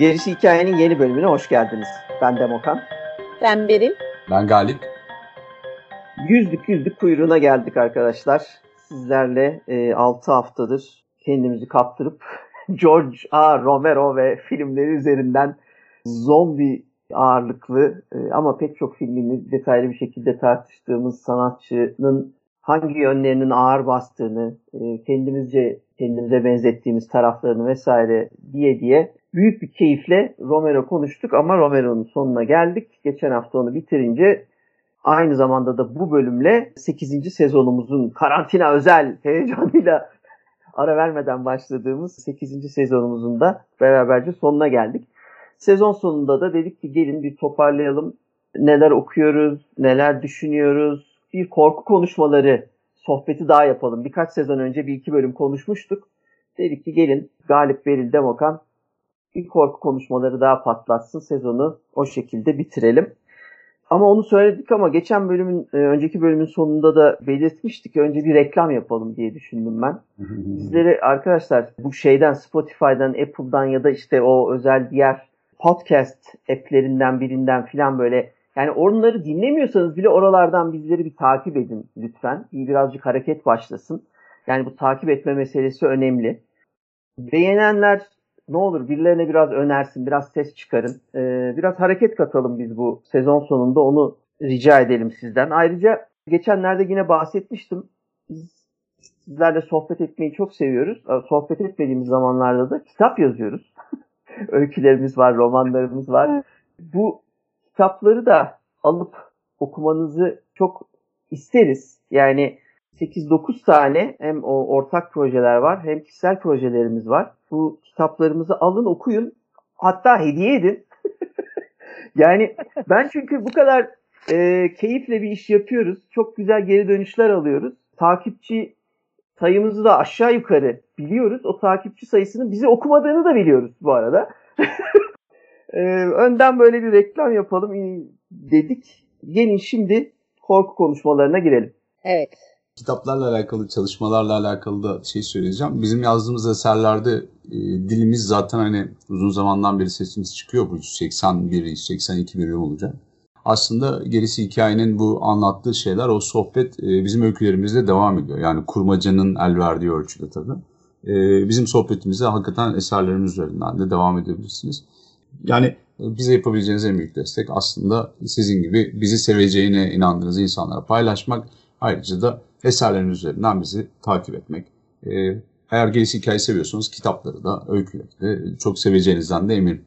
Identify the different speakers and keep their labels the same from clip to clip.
Speaker 1: Gerisi Hikayenin yeni bölümüne hoş geldiniz. Ben Demokan.
Speaker 2: Ben Beril.
Speaker 3: Ben Galip.
Speaker 1: Yüzdük yüzdük kuyruğuna geldik arkadaşlar. Sizlerle e, 6 haftadır kendimizi kaptırıp George A. Romero ve filmleri üzerinden zombi ağırlıklı e, ama pek çok filmini detaylı bir şekilde tartıştığımız sanatçının hangi yönlerinin ağır bastığını, e, kendimizce kendimize benzettiğimiz taraflarını vesaire diye diye büyük bir keyifle Romero konuştuk ama Romero'nun sonuna geldik. Geçen hafta onu bitirince aynı zamanda da bu bölümle 8. sezonumuzun karantina özel heyecanıyla ara vermeden başladığımız 8. sezonumuzun da beraberce sonuna geldik. Sezon sonunda da dedik ki gelin bir toparlayalım. Neler okuyoruz, neler düşünüyoruz. Bir korku konuşmaları sohbeti daha yapalım. Birkaç sezon önce bir iki bölüm konuşmuştuk. Dedik ki gelin Galip Beril Demokan bir korku konuşmaları daha patlatsın. Sezonu o şekilde bitirelim. Ama onu söyledik ama geçen bölümün, e, önceki bölümün sonunda da belirtmiştik. Önce bir reklam yapalım diye düşündüm ben. Sizleri arkadaşlar bu şeyden Spotify'dan, Apple'dan ya da işte o özel diğer podcast app'lerinden birinden filan böyle yani onları dinlemiyorsanız bile oralardan bizleri bir takip edin lütfen. Birazcık hareket başlasın. Yani bu takip etme meselesi önemli. Beğenenler ne olur birilerine biraz önersin, biraz ses çıkarın. Ee, biraz hareket katalım biz bu sezon sonunda onu rica edelim sizden. Ayrıca geçenlerde yine bahsetmiştim. Biz sizlerle sohbet etmeyi çok seviyoruz. Sohbet etmediğimiz zamanlarda da kitap yazıyoruz. Öykülerimiz var, romanlarımız var. Bu kitapları da alıp okumanızı çok isteriz. Yani 8-9 tane hem o ortak projeler var hem kişisel projelerimiz var. Bu kitaplarımızı alın okuyun hatta hediye edin. yani ben çünkü bu kadar e, keyifle bir iş yapıyoruz. Çok güzel geri dönüşler alıyoruz. Takipçi sayımızı da aşağı yukarı biliyoruz. O takipçi sayısının bizi okumadığını da biliyoruz bu arada. e, önden böyle bir reklam yapalım dedik. Gelin şimdi korku konuşmalarına girelim.
Speaker 2: Evet
Speaker 3: kitaplarla alakalı, çalışmalarla alakalı da şey söyleyeceğim. Bizim yazdığımız eserlerde e, dilimiz zaten hani uzun zamandan beri sesimiz çıkıyor. Bu 181, 182 bölüm olacak. Aslında gerisi hikayenin bu anlattığı şeyler, o sohbet e, bizim öykülerimizde devam ediyor. Yani kurmacanın el verdiği ölçüde tabii. E, bizim sohbetimize hakikaten eserlerimiz üzerinden de devam edebilirsiniz. Yani e, bize yapabileceğiniz en büyük destek aslında sizin gibi bizi seveceğine inandığınız insanlara paylaşmak. Ayrıca da eserlerin üzerinden bizi takip etmek. E, eğer gerisi hikaye seviyorsanız kitapları da, öyküleri de çok seveceğinizden de eminim.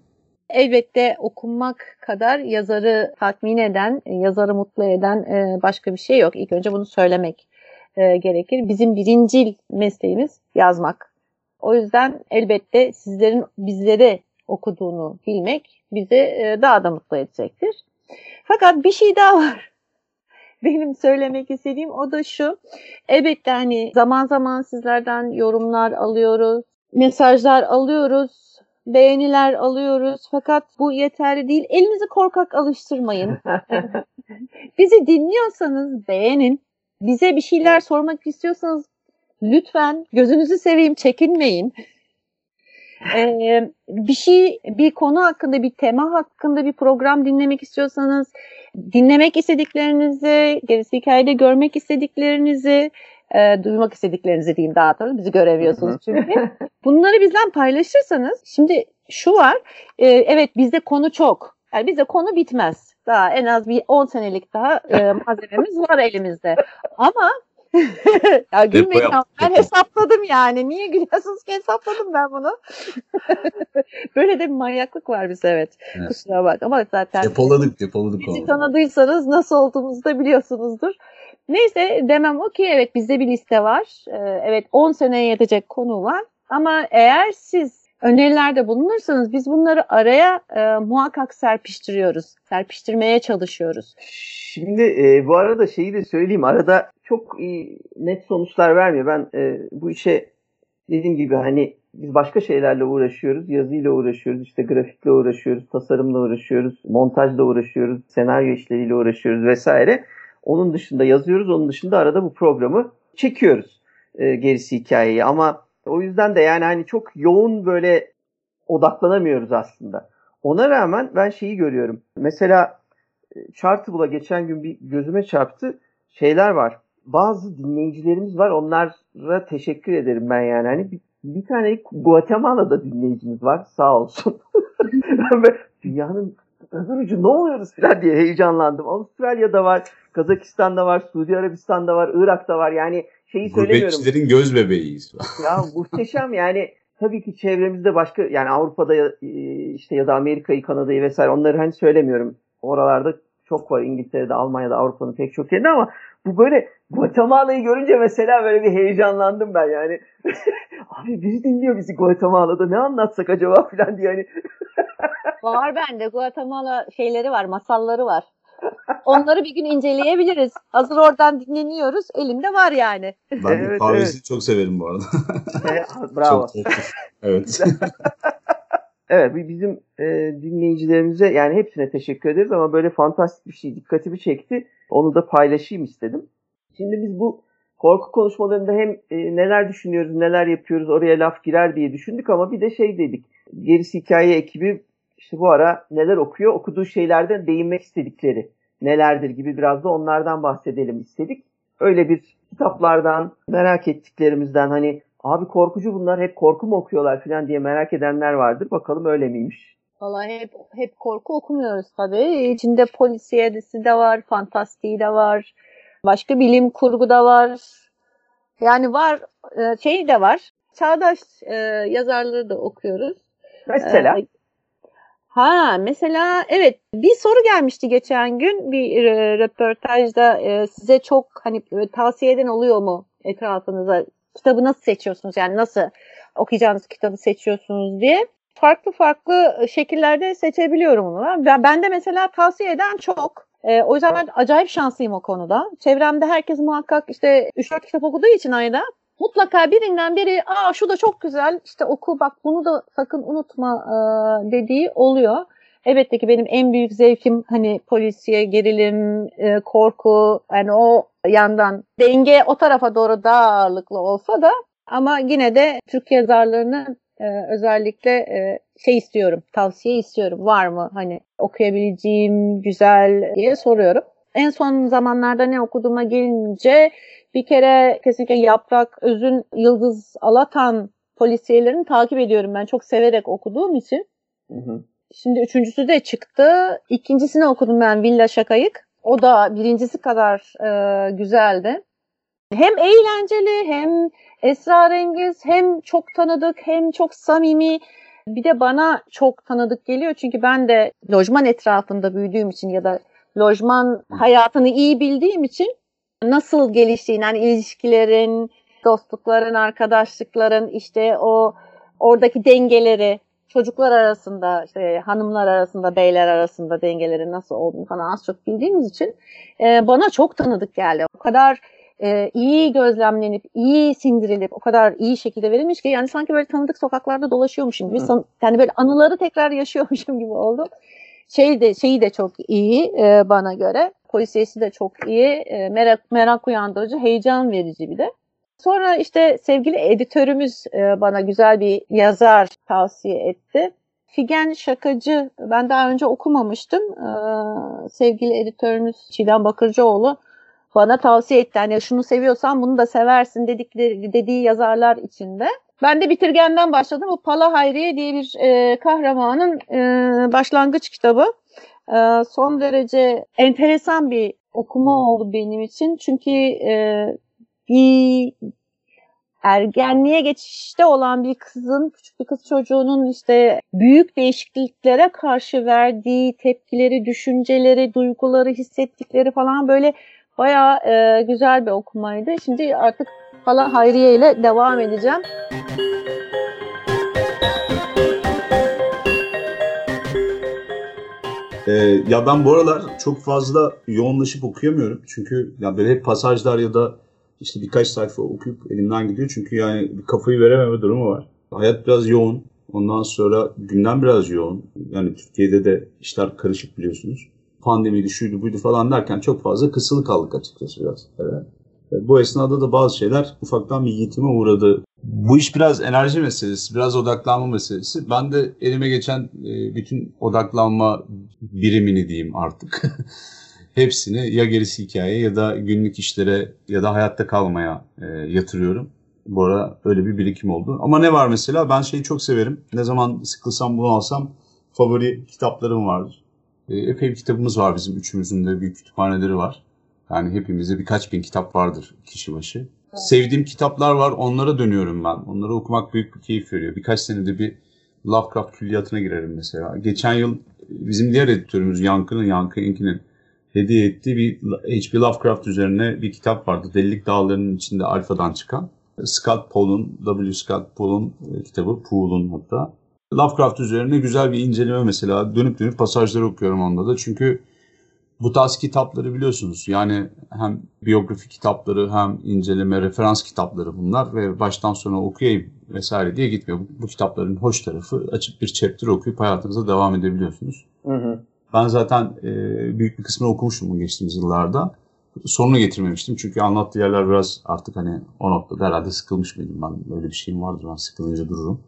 Speaker 2: Elbette okunmak kadar yazarı tatmin eden, yazarı mutlu eden e, başka bir şey yok. İlk önce bunu söylemek e, gerekir. Bizim birincil mesleğimiz yazmak. O yüzden elbette sizlerin bizleri okuduğunu bilmek bizi e, daha da mutlu edecektir. Fakat bir şey daha var benim söylemek istediğim o da şu. Elbette hani zaman zaman sizlerden yorumlar alıyoruz, mesajlar alıyoruz, beğeniler alıyoruz. Fakat bu yeterli değil. Elinizi korkak alıştırmayın. Bizi dinliyorsanız beğenin. Bize bir şeyler sormak istiyorsanız lütfen gözünüzü seveyim çekinmeyin. Ee, bir şey, bir konu hakkında, bir tema hakkında bir program dinlemek istiyorsanız dinlemek istediklerinizi, gerisi hikayede görmek istediklerinizi, e, duymak istediklerinizi diyeyim daha doğrusu. Bizi göremiyorsunuz çünkü. Bunları bizden paylaşırsanız, şimdi şu var, e, evet bizde konu çok. Yani bizde konu bitmez. Daha en az bir 10 senelik daha e, malzememiz var elimizde. Ama ya gülmeyin ama ben hesapladım yani. Niye gülüyorsunuz ki hesapladım ben bunu. Böyle de bir manyaklık var bize evet. evet. Kusura bak ama zaten.
Speaker 3: Depoladık depoladık.
Speaker 2: Bizi oldu. tanıdıysanız nasıl olduğumuzu da biliyorsunuzdur. Neyse demem o ki evet bizde bir liste var. Ee, evet 10 seneye yetecek konu var. Ama eğer siz önerilerde bulunursanız biz bunları araya e, muhakkak serpiştiriyoruz. Serpiştirmeye çalışıyoruz.
Speaker 1: Şimdi e, bu arada şeyi de söyleyeyim. Arada çok iyi, net sonuçlar vermiyor. Ben e, bu işe dediğim gibi hani biz başka şeylerle uğraşıyoruz. Yazıyla uğraşıyoruz, işte grafikle uğraşıyoruz, tasarımla uğraşıyoruz, montajla uğraşıyoruz, senaryo işleriyle uğraşıyoruz vesaire. Onun dışında yazıyoruz, onun dışında arada bu programı çekiyoruz e, gerisi hikayeyi. Ama o yüzden de yani hani çok yoğun böyle odaklanamıyoruz aslında. Ona rağmen ben şeyi görüyorum. Mesela e, Chartable'a geçen gün bir gözüme çarptı. Şeyler var. Bazı dinleyicilerimiz var. Onlara teşekkür ederim ben yani. Hani bir, bir tane Guatemala'da dinleyicimiz var. Sağ olsun. Dünyanın öbür ucu ne oluyoruz falan diye heyecanlandım. Avustralya'da var, Kazakistan'da var, Suudi Arabistan'da var, Irak'ta var. Yani şeyi söylemiyorum.
Speaker 3: Gurbetçilerin göz bebeğiyiz.
Speaker 1: ya muhteşem yani tabii ki çevremizde başka yani Avrupa'da e, işte ya da Amerika'yı, Kanada'yı vesaire onları hani söylemiyorum. Oralarda çok var İngiltere'de, Almanya'da, Avrupa'nın pek çok yerinde ama bu böyle Guatemala'yı görünce mesela böyle bir heyecanlandım ben yani. Abi biri dinliyor bizi Guatemala'da ne anlatsak acaba falan diye hani.
Speaker 2: var bende Guatemala şeyleri var, masalları var. Onları bir gün inceleyebiliriz. Hazır oradan dinleniyoruz. Elimde var yani.
Speaker 3: Ben evet, kahvesini evet. çok severim bu arada.
Speaker 1: Evet, bravo.
Speaker 3: Çok, çok, evet.
Speaker 1: evet bizim e, dinleyicilerimize yani hepsine teşekkür ederiz ama böyle fantastik bir şey dikkatimi çekti. Onu da paylaşayım istedim. Şimdi biz bu korku konuşmalarında hem e, neler düşünüyoruz, neler yapıyoruz oraya laf girer diye düşündük ama bir de şey dedik. Gerisi hikaye ekibi işte bu ara neler okuyor, okuduğu şeylerden değinmek istedikleri nelerdir gibi biraz da onlardan bahsedelim istedik. Öyle bir kitaplardan, merak ettiklerimizden hani abi korkucu bunlar hep korku mu okuyorlar falan diye merak edenler vardır. Bakalım öyle miymiş?
Speaker 2: Vallahi hep, hep korku okumuyoruz tabii. İçinde polisiyedisi de var, fantastiği de var, başka bilim kurgu da var. Yani var, e, şey de var. Çağdaş e, yazarları da okuyoruz.
Speaker 1: Mesela? Ee,
Speaker 2: Ha mesela evet bir soru gelmişti geçen gün bir e, röportajda e, size çok hani e, tavsiye eden oluyor mu etrafınıza kitabı nasıl seçiyorsunuz yani nasıl okuyacağınız kitabı seçiyorsunuz diye farklı farklı şekillerde seçebiliyorum onu. Ben, ben de mesela tavsiye eden çok. E, o yüzden ben acayip şanslıyım o konuda. Çevremde herkes muhakkak işte 3-4 kitap okuduğu için ayda mutlaka birinden biri aa şu da çok güzel işte oku bak bunu da sakın unutma e, dediği oluyor. Elbette ki benim en büyük zevkim hani polisiye, gerilim, e, korku yani o yandan denge o tarafa doğru daha ağırlıklı olsa da ama yine de Türk yazarlarını e, özellikle e, şey istiyorum, tavsiye istiyorum. Var mı hani okuyabileceğim güzel diye soruyorum. En son zamanlarda ne okuduğuma gelince bir kere kesinlikle Yaprak Özün Yıldız Alatan polisiyelerini takip ediyorum ben çok severek okuduğum için. Hı hı. Şimdi üçüncüsü de çıktı. İkincisini okudum ben Villa Şakayık. O da birincisi kadar e, güzeldi. Hem eğlenceli hem esrarengiz hem çok tanıdık hem çok samimi. Bir de bana çok tanıdık geliyor çünkü ben de lojman etrafında büyüdüğüm için ya da lojman hayatını iyi bildiğim için nasıl geliştiğini, yani ilişkilerin, dostlukların, arkadaşlıkların, işte o oradaki dengeleri, çocuklar arasında, işte hanımlar arasında, beyler arasında dengelerin nasıl olduğunu falan az çok bildiğimiz için e, bana çok tanıdık geldi. O kadar e, iyi gözlemlenip, iyi sindirilip, o kadar iyi şekilde verilmiş ki yani sanki böyle tanıdık sokaklarda dolaşıyormuşum gibi, Hı. yani böyle anıları tekrar yaşıyormuşum gibi oldu. Şey de şeyi de çok iyi e, bana göre polisiyesi de çok iyi. E, merak, merak uyandırıcı, heyecan verici bir de. Sonra işte sevgili editörümüz e, bana güzel bir yazar tavsiye etti. Figen Şakacı, ben daha önce okumamıştım. Ee, sevgili editörümüz Çiğdem Bakırcıoğlu bana tavsiye etti. Yani şunu seviyorsan bunu da seversin dedikleri, dediği yazarlar içinde. Ben de bitirgenden başladım. Bu Pala Hayriye diye bir e, kahramanın e, başlangıç kitabı. Ee, son derece enteresan bir okuma oldu benim için. Çünkü e, bir ergenliğe geçişte olan bir kızın, küçük bir kız çocuğunun işte büyük değişikliklere karşı verdiği tepkileri, düşünceleri, duyguları, hissettikleri falan böyle bayağı e, güzel bir okumaydı. Şimdi artık hala Hayriye ile devam edeceğim.
Speaker 3: Ee, ya ben bu aralar çok fazla yoğunlaşıp okuyamıyorum. Çünkü ya böyle hep pasajlar ya da işte birkaç sayfa okuyup elimden gidiyor. Çünkü yani kafayı verememe durumu var. Hayat biraz yoğun. Ondan sonra gündem biraz yoğun. Yani Türkiye'de de işler karışık biliyorsunuz. Pandemiydi, şuydu, buydu falan derken çok fazla kısılı kaldık açıkçası biraz. Evet. Bu esnada da bazı şeyler ufaktan bir yitime uğradı. Bu iş biraz enerji meselesi, biraz odaklanma meselesi. Ben de elime geçen e, bütün odaklanma birimini diyeyim artık. Hepsini ya gerisi hikaye ya da günlük işlere ya da hayatta kalmaya e, yatırıyorum. Bu ara öyle bir birikim oldu. Ama ne var mesela? Ben şeyi çok severim. Ne zaman sıkılsam bunu alsam favori kitaplarım vardır. E, epey bir kitabımız var bizim. Üçümüzün de büyük kütüphaneleri var. Yani hepimizde birkaç bin kitap vardır kişi başı. Sevdiğim kitaplar var. Onlara dönüyorum ben. Onları okumak büyük bir keyif veriyor. Birkaç senede bir Lovecraft külliyatına girerim mesela. Geçen yıl bizim diğer editörümüz Yankı'nın, Yankı İnki'nin hediye ettiği bir H.P. Lovecraft üzerine bir kitap vardı. Delilik Dağları'nın içinde alfadan çıkan. Scott Pool'un, W. Scott Pool'un e, kitabı, Pool'un hatta. Lovecraft üzerine güzel bir inceleme mesela. Dönüp dönüp pasajları okuyorum onda da. Çünkü bu tarz kitapları biliyorsunuz. Yani hem biyografi kitapları hem inceleme, referans kitapları bunlar ve baştan sona okuyayım vesaire diye gitmiyor. Bu, bu kitapların hoş tarafı açıp bir chapter okuyup hayatınıza devam edebiliyorsunuz. Hı hı. Ben zaten e, büyük bir kısmını okumuştum bu geçtiğimiz yıllarda. Sonunu getirmemiştim çünkü anlattığı yerler biraz artık hani o noktada herhalde sıkılmış mıydım ben. Böyle bir şeyim vardır ben sıkılınca dururum.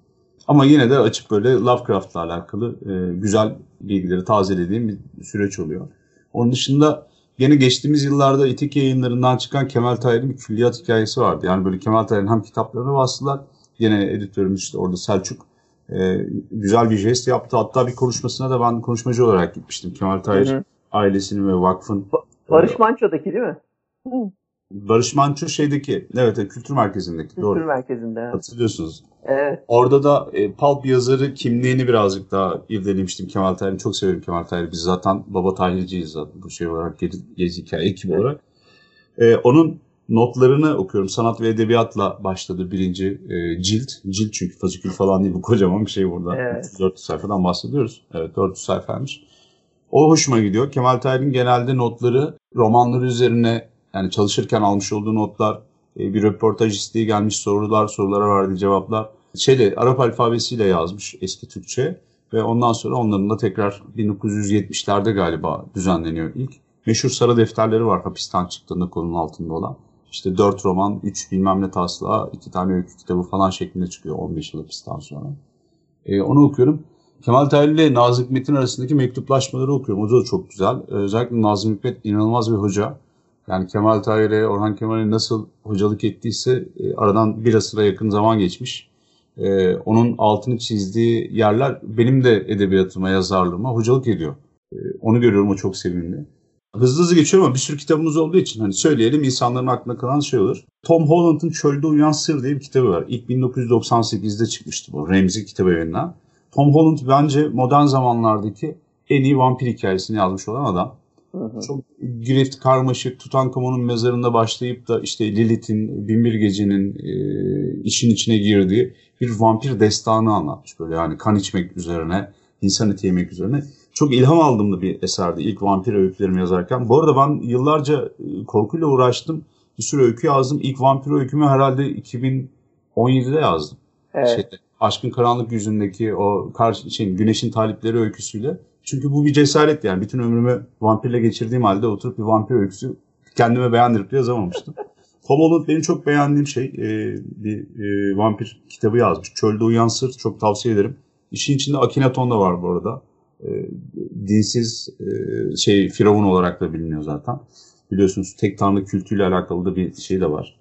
Speaker 3: Ama yine de açıp böyle Lovecraft'la alakalı e, güzel bilgileri tazelediğim bir süreç oluyor. Onun dışında yine geçtiğimiz yıllarda İtik yayınlarından çıkan Kemal Tahir'in bir külliyat hikayesi vardı. Yani böyle Kemal Tahir'in hem kitaplarını bastılar. Yine editörümüz işte orada Selçuk e, güzel bir jest yaptı. Hatta bir konuşmasına da ben konuşmacı olarak gitmiştim. Kemal Tahir hı hı. ailesinin ve vakfın.
Speaker 1: Barış Manço'daki değil mi?
Speaker 3: Barış Manço şeydeki, evet kültür merkezindeki.
Speaker 1: Kültür
Speaker 3: doğru.
Speaker 1: merkezinde.
Speaker 3: Hatırlıyorsunuz.
Speaker 1: Evet.
Speaker 3: Orada da e, Pulp yazarı kimliğini birazcık daha irdelemiştim Kemal Tahir'in. Çok severim Kemal Tahir'i. Biz zaten baba Tahirciyiz zaten bu şey olarak, gezi, gezi hikaye ekibi evet. olarak. E, onun notlarını okuyorum. Sanat ve edebiyatla başladı birinci e, cilt. Cilt çünkü fasikül falan değil bu kocaman bir şey burada. Evet. 400 sayfadan bahsediyoruz. Evet 400 sayfaymış. O hoşuma gidiyor. Kemal Tahir'in genelde notları romanları üzerine yani çalışırken almış olduğu notlar, e, bir röportaj isteği gelmiş sorular, sorulara verdiği cevaplar. Şeyle Arap alfabesiyle yazmış eski Türkçe ve ondan sonra onların da tekrar 1970'lerde galiba düzenleniyor ilk. Meşhur sarı defterleri var hapisten çıktığında konunun altında olan. İşte dört roman, üç bilmem ne taslağı, iki tane öykü kitabı falan şeklinde çıkıyor 15 yıl hapisten sonra. Ee, onu okuyorum. Kemal Tahir ile Nazım Hikmet'in arasındaki mektuplaşmaları okuyorum. O da çok güzel. Özellikle Nazım Hikmet inanılmaz bir hoca. Yani Kemal Tahir'e, Orhan Kemal'e nasıl hocalık ettiyse e, aradan bir asıra yakın zaman geçmiş. E, onun altını çizdiği yerler benim de edebiyatıma, yazarlığıma hocalık ediyor. E, onu görüyorum, o çok sevimli. Hızlı hızlı geçiyorum ama bir sürü kitabımız olduğu için hani söyleyelim insanların aklına kalan şey olur. Tom Holland'ın Çölde Uyuyan Sır diye bir kitabı var. İlk 1998'de çıkmıştı bu Remzi kitabı evinden. Tom Holland bence modern zamanlardaki en iyi vampir hikayesini yazmış olan adam. Çok girift, karmaşık, Tutankamon'un mezarında başlayıp da işte Lilith'in, Binbir Gece'nin e, işin içine girdiği bir vampir destanı anlatmış böyle yani kan içmek üzerine, insan eti yemek üzerine. Çok ilham aldığım bir eserdi ilk vampir öykülerimi yazarken. Bu arada ben yıllarca e, korkuyla uğraştım. Bir sürü öykü yazdım. İlk vampir öykümü herhalde 2017'de yazdım. Evet. Şeyde, Aşkın Karanlık Yüzündeki o karşı, şey, Güneşin Talipleri öyküsüyle çünkü bu bir cesaret yani. Bütün ömrümü vampirle geçirdiğim halde oturup bir vampir öyküsü kendime beğendirip yazamamıştım. Tom Holland benim çok beğendiğim şey. E, bir e, vampir kitabı yazmış. Çölde Uyan Sır. Çok tavsiye ederim. İşin içinde Akhenaton da var bu arada. E, dinsiz e, şey firavun olarak da biliniyor zaten. Biliyorsunuz tek tanrı kültüyle alakalı da bir şey de var.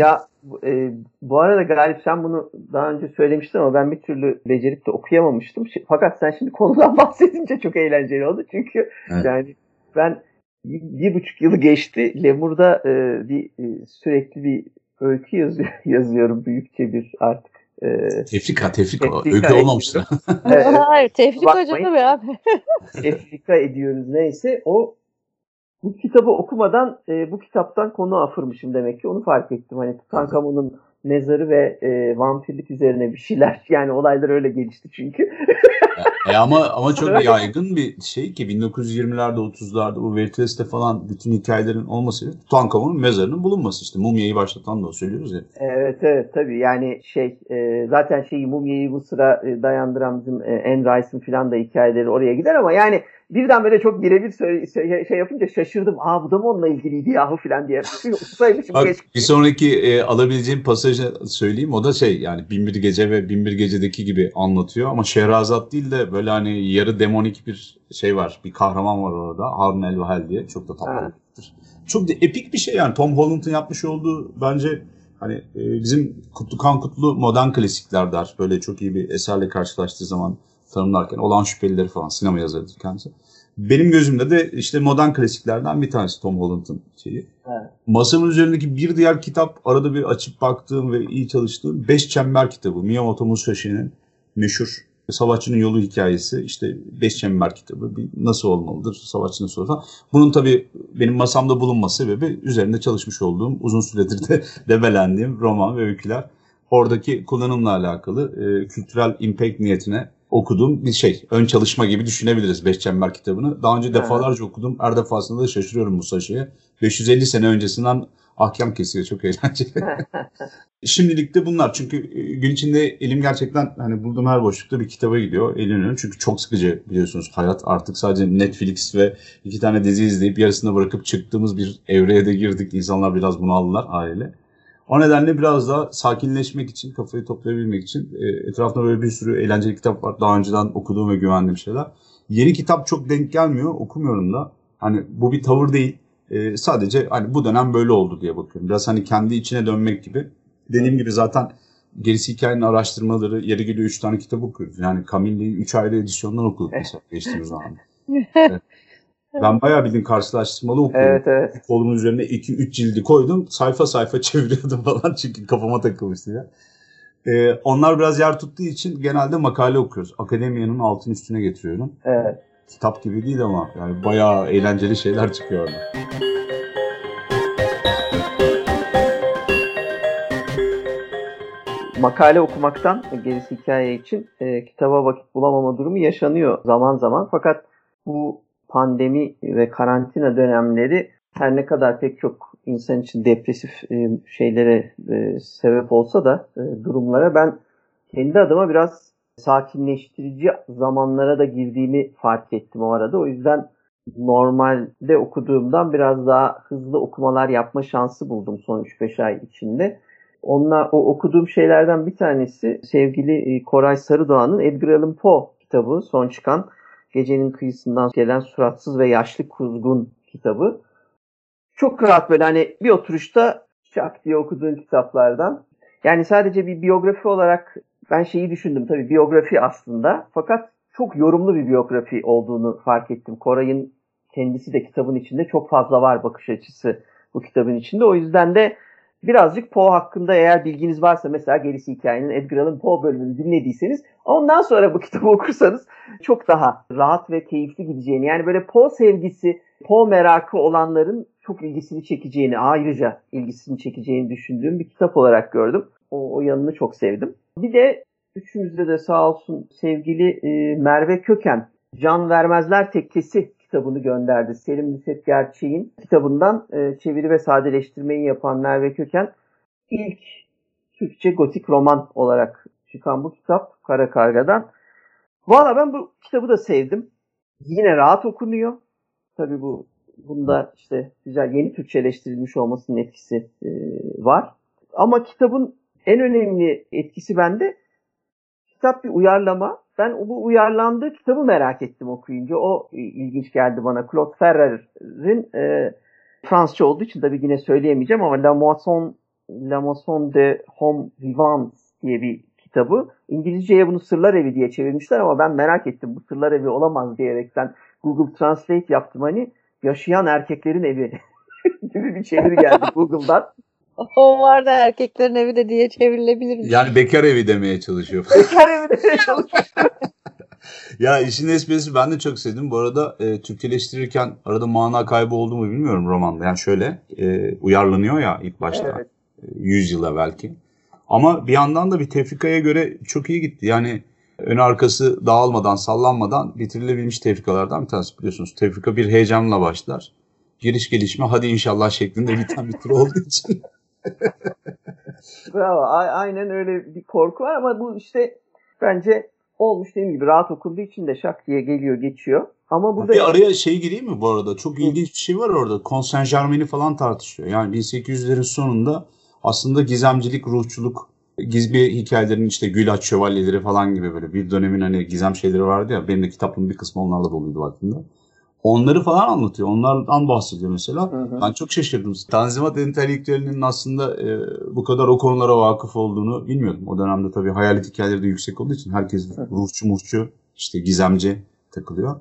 Speaker 1: Ya e, bu arada Galip sen bunu daha önce söylemiştin ama ben bir türlü becerip de okuyamamıştım. Fakat sen şimdi konudan bahsedince çok eğlenceli oldu. Çünkü evet. yani ben bir, bir buçuk yılı geçti. Lemur'da e, bir e, sürekli bir öykü yazıyor, yazıyorum. Büyükçe bir artık
Speaker 3: e, tefrika, tefrika. Öykü olmamıştı.
Speaker 2: evet. Hayır, tefrika hocam tabii abi.
Speaker 1: tefrika ediyoruz neyse. O bu kitabı okumadan e, bu kitaptan konu afırmışım demek ki onu fark ettim. Hani Tutankamon'un mezarı ve e, vampirlik üzerine bir şeyler yani olaylar öyle gelişti çünkü.
Speaker 3: e ama ama çok yaygın bir şey ki 1920'lerde 30'larda bu Veritas'te falan bütün hikayelerin olması Tutankamon'un mezarının bulunması işte mumyayı başlatan da o söylüyoruz ya.
Speaker 1: Evet evet tabii yani şey e, zaten şeyi mumyayı bu sıra e, dayandıran bizim e, Anne Rice'ın falan da hikayeleri oraya gider ama yani birden böyle çok birebir şey, şey yapınca şaşırdım. Aa bu da mı onunla ilgiliydi yahu falan diye.
Speaker 3: Bak, bir sonraki e, alabileceğim pasajı söyleyeyim. O da şey yani Binbir Gece ve Binbir Gece'deki gibi anlatıyor. Ama Şehrazat değil de böyle hani yarı demonik bir şey var. Bir kahraman var orada. Harun el diye. Çok da tatlı. Çok da epik bir şey yani. Tom Holland'ın yapmış olduğu bence hani e, bizim Kutlu Kan Kutlu modern klasikler der. Böyle çok iyi bir eserle karşılaştığı zaman tanımlarken olan şüphelileri falan sinema yazarıdır kendisi. Benim gözümde de işte modern klasiklerden bir tanesi Tom Holland'ın şeyi. Evet. Masamın üzerindeki bir diğer kitap arada bir açıp baktığım ve iyi çalıştığım Beş Çember kitabı. Miyamoto Musashi'nin meşhur Savaşçının Yolu hikayesi. işte Beş Çember kitabı. Bir nasıl olmalıdır savaşçının soru falan. Bunun tabii benim masamda bulunma sebebi üzerinde çalışmış olduğum uzun süredir de debelendiğim roman ve öyküler. Oradaki kullanımla alakalı e, kültürel impact niyetine okuduğum bir şey. Ön çalışma gibi düşünebiliriz Beş Çember kitabını. Daha önce defalarca evet. okudum. Her defasında da şaşırıyorum bu saşıya. 550 sene öncesinden ahkam kesiyor. Çok eğlenceli. Şimdilik de bunlar. Çünkü e, gün içinde elim gerçekten hani bulduğum her boşlukta bir kitaba gidiyor. Elin Çünkü çok sıkıcı biliyorsunuz hayat. Artık sadece Netflix ve iki tane dizi izleyip yarısını bırakıp çıktığımız bir evreye de girdik. İnsanlar biraz bunu aldılar aile. O nedenle biraz daha sakinleşmek için, kafayı toplayabilmek için e, etrafında böyle bir sürü eğlenceli kitap var. Daha önceden okuduğum ve güvendiğim şeyler. Yeni kitap çok denk gelmiyor, okumuyorum da. Hani bu bir tavır değil. E, sadece hani bu dönem böyle oldu diye bakıyorum. Biraz hani kendi içine dönmek gibi. Dediğim gibi zaten gerisi hikayenin araştırmaları, yeri geliyor 3 tane kitap okuyoruz. Yani Camille'yi 3 ayrı edisyondan okuduk mesela geçtiğimiz zaman. Evet. Ben bayağı bildiğin karşılaştırmalı okudum.
Speaker 1: Evet evet.
Speaker 3: Kolumun üzerine 2-3 cildi koydum. Sayfa sayfa çeviriyordum falan çünkü kafama takılmıştı ya. Ee, onlar biraz yer tuttuğu için genelde makale okuyoruz. Akademiyanın altın üstüne getiriyorum.
Speaker 1: Evet.
Speaker 3: Kitap gibi değil ama yani bayağı eğlenceli şeyler çıkıyor orada.
Speaker 1: makale okumaktan gerisi hikaye için e, kitaba vakit bulamama durumu yaşanıyor zaman zaman. Fakat bu pandemi ve karantina dönemleri her ne kadar pek çok insan için depresif e, şeylere e, sebep olsa da e, durumlara ben kendi adıma biraz sakinleştirici zamanlara da girdiğimi fark ettim o arada. O yüzden normalde okuduğumdan biraz daha hızlı okumalar yapma şansı buldum son 3-5 ay içinde. Onunla o okuduğum şeylerden bir tanesi sevgili Koray Sarıdoğan'ın Edgar Allan Poe kitabı son çıkan Gecenin Kıyısından gelen Suratsız ve Yaşlı Kuzgun kitabı. Çok rahat böyle hani bir oturuşta şak diye okuduğun kitaplardan. Yani sadece bir biyografi olarak ben şeyi düşündüm tabii biyografi aslında. Fakat çok yorumlu bir biyografi olduğunu fark ettim. Koray'ın kendisi de kitabın içinde çok fazla var bakış açısı bu kitabın içinde. O yüzden de birazcık Poe hakkında eğer bilginiz varsa mesela gerisi hikayenin Edgar Allan Poe bölümünü dinlediyseniz ondan sonra bu kitabı okursanız çok daha rahat ve keyifli gideceğini yani böyle Poe sevgisi, Poe merakı olanların çok ilgisini çekeceğini ayrıca ilgisini çekeceğini düşündüğüm bir kitap olarak gördüm. O, o yanını çok sevdim. Bir de üçümüzde de sağ olsun sevgili e, Merve Köken Can Vermezler Tekkesi kitabını gönderdi. Selim Nusret Gerçeğin kitabından e, çeviri ve sadeleştirmeyi yapan Merve Köken ilk Türkçe gotik roman olarak çıkan bu kitap Kara Karga'dan. Valla ben bu kitabı da sevdim. Yine rahat okunuyor. Tabii bu bunda işte güzel yeni Türkçeleştirilmiş olmasının etkisi e, var. Ama kitabın en önemli etkisi bende kitap bir uyarlama ben bu uyarlandığı kitabı merak ettim okuyunca. O ilginç geldi bana. Claude Ferrer'in e, Fransızca olduğu için tabii yine söyleyemeyeceğim ama La Moisson, La Moisson de Homme Vivant diye bir kitabı. İngilizceye bunu Sırlar Evi diye çevirmişler ama ben merak ettim bu Sırlar Evi olamaz diyerekten Google Translate yaptım hani yaşayan erkeklerin evi gibi bir çeviri geldi Google'dan.
Speaker 2: O var da erkeklerin evi de diye çevrilebilir.
Speaker 3: Yani bekar evi demeye çalışıyor.
Speaker 1: bekar evi demeye çalışıyor.
Speaker 3: ya işin esprisi ben de çok sevdim. Bu arada e, Türkçeleştirirken arada mana kaybı oldu mu bilmiyorum romanda. Yani şöyle e, uyarlanıyor ya ilk başta. Evet. 100 e, yıla belki. Ama bir yandan da bir tefrikaya göre çok iyi gitti. Yani ön arkası dağılmadan, sallanmadan bitirilebilmiş tefrikalardan bir tanesi biliyorsunuz. Tefrika bir heyecanla başlar. Giriş gelişme hadi inşallah şeklinde biten bir tür olduğu için.
Speaker 1: Bravo. A- aynen öyle bir korku var ama bu işte bence olmuş dediğim gibi rahat okunduğu için de şak diye geliyor geçiyor. Ama burada
Speaker 3: Bir araya şey gireyim mi bu arada? Çok ilginç bir şey var orada. Konsen Germain'i falan tartışıyor. Yani 1800'lerin sonunda aslında gizemcilik, ruhçuluk, gizli hikayelerin işte Gülaç Şövalyeleri falan gibi böyle bir dönemin hani gizem şeyleri vardı ya. Benim de kitabımın bir kısmı onlarla doluydu vaktinde. Onları falan anlatıyor. Onlardan bahsediyor mesela.
Speaker 1: Hı hı.
Speaker 3: Ben çok şaşırdım. Tanzimat entelektüelinin aslında e, bu kadar o konulara vakıf olduğunu bilmiyordum. O dönemde tabii hayalet hikayeleri de yüksek olduğu için herkes ruhçu muhçu, işte gizemci takılıyor.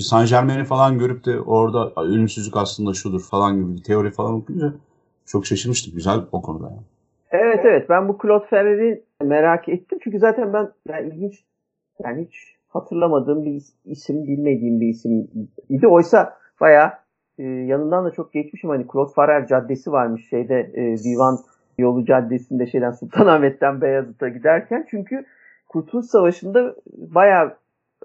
Speaker 3: Saint Germain'i falan görüp de orada "Ay, ölümsüzlük aslında şudur falan gibi bir teori falan okuyunca çok şaşırmıştım. Güzel o konuda yani.
Speaker 1: Evet evet ben bu Claude Ferrer'i merak ettim. Çünkü zaten ben yani ilginç yani hiç hatırlamadığım bir isim, bilmediğim bir isim idi. Oysa bayağı e, yanından da çok geçmişim. Hani Ferrer Caddesi varmış şeyde e, Divan Yolu Caddesi'nde şeyden Sultanahmet'ten Beyazıt'a giderken. Çünkü Kurtuluş Savaşı'nda bayağı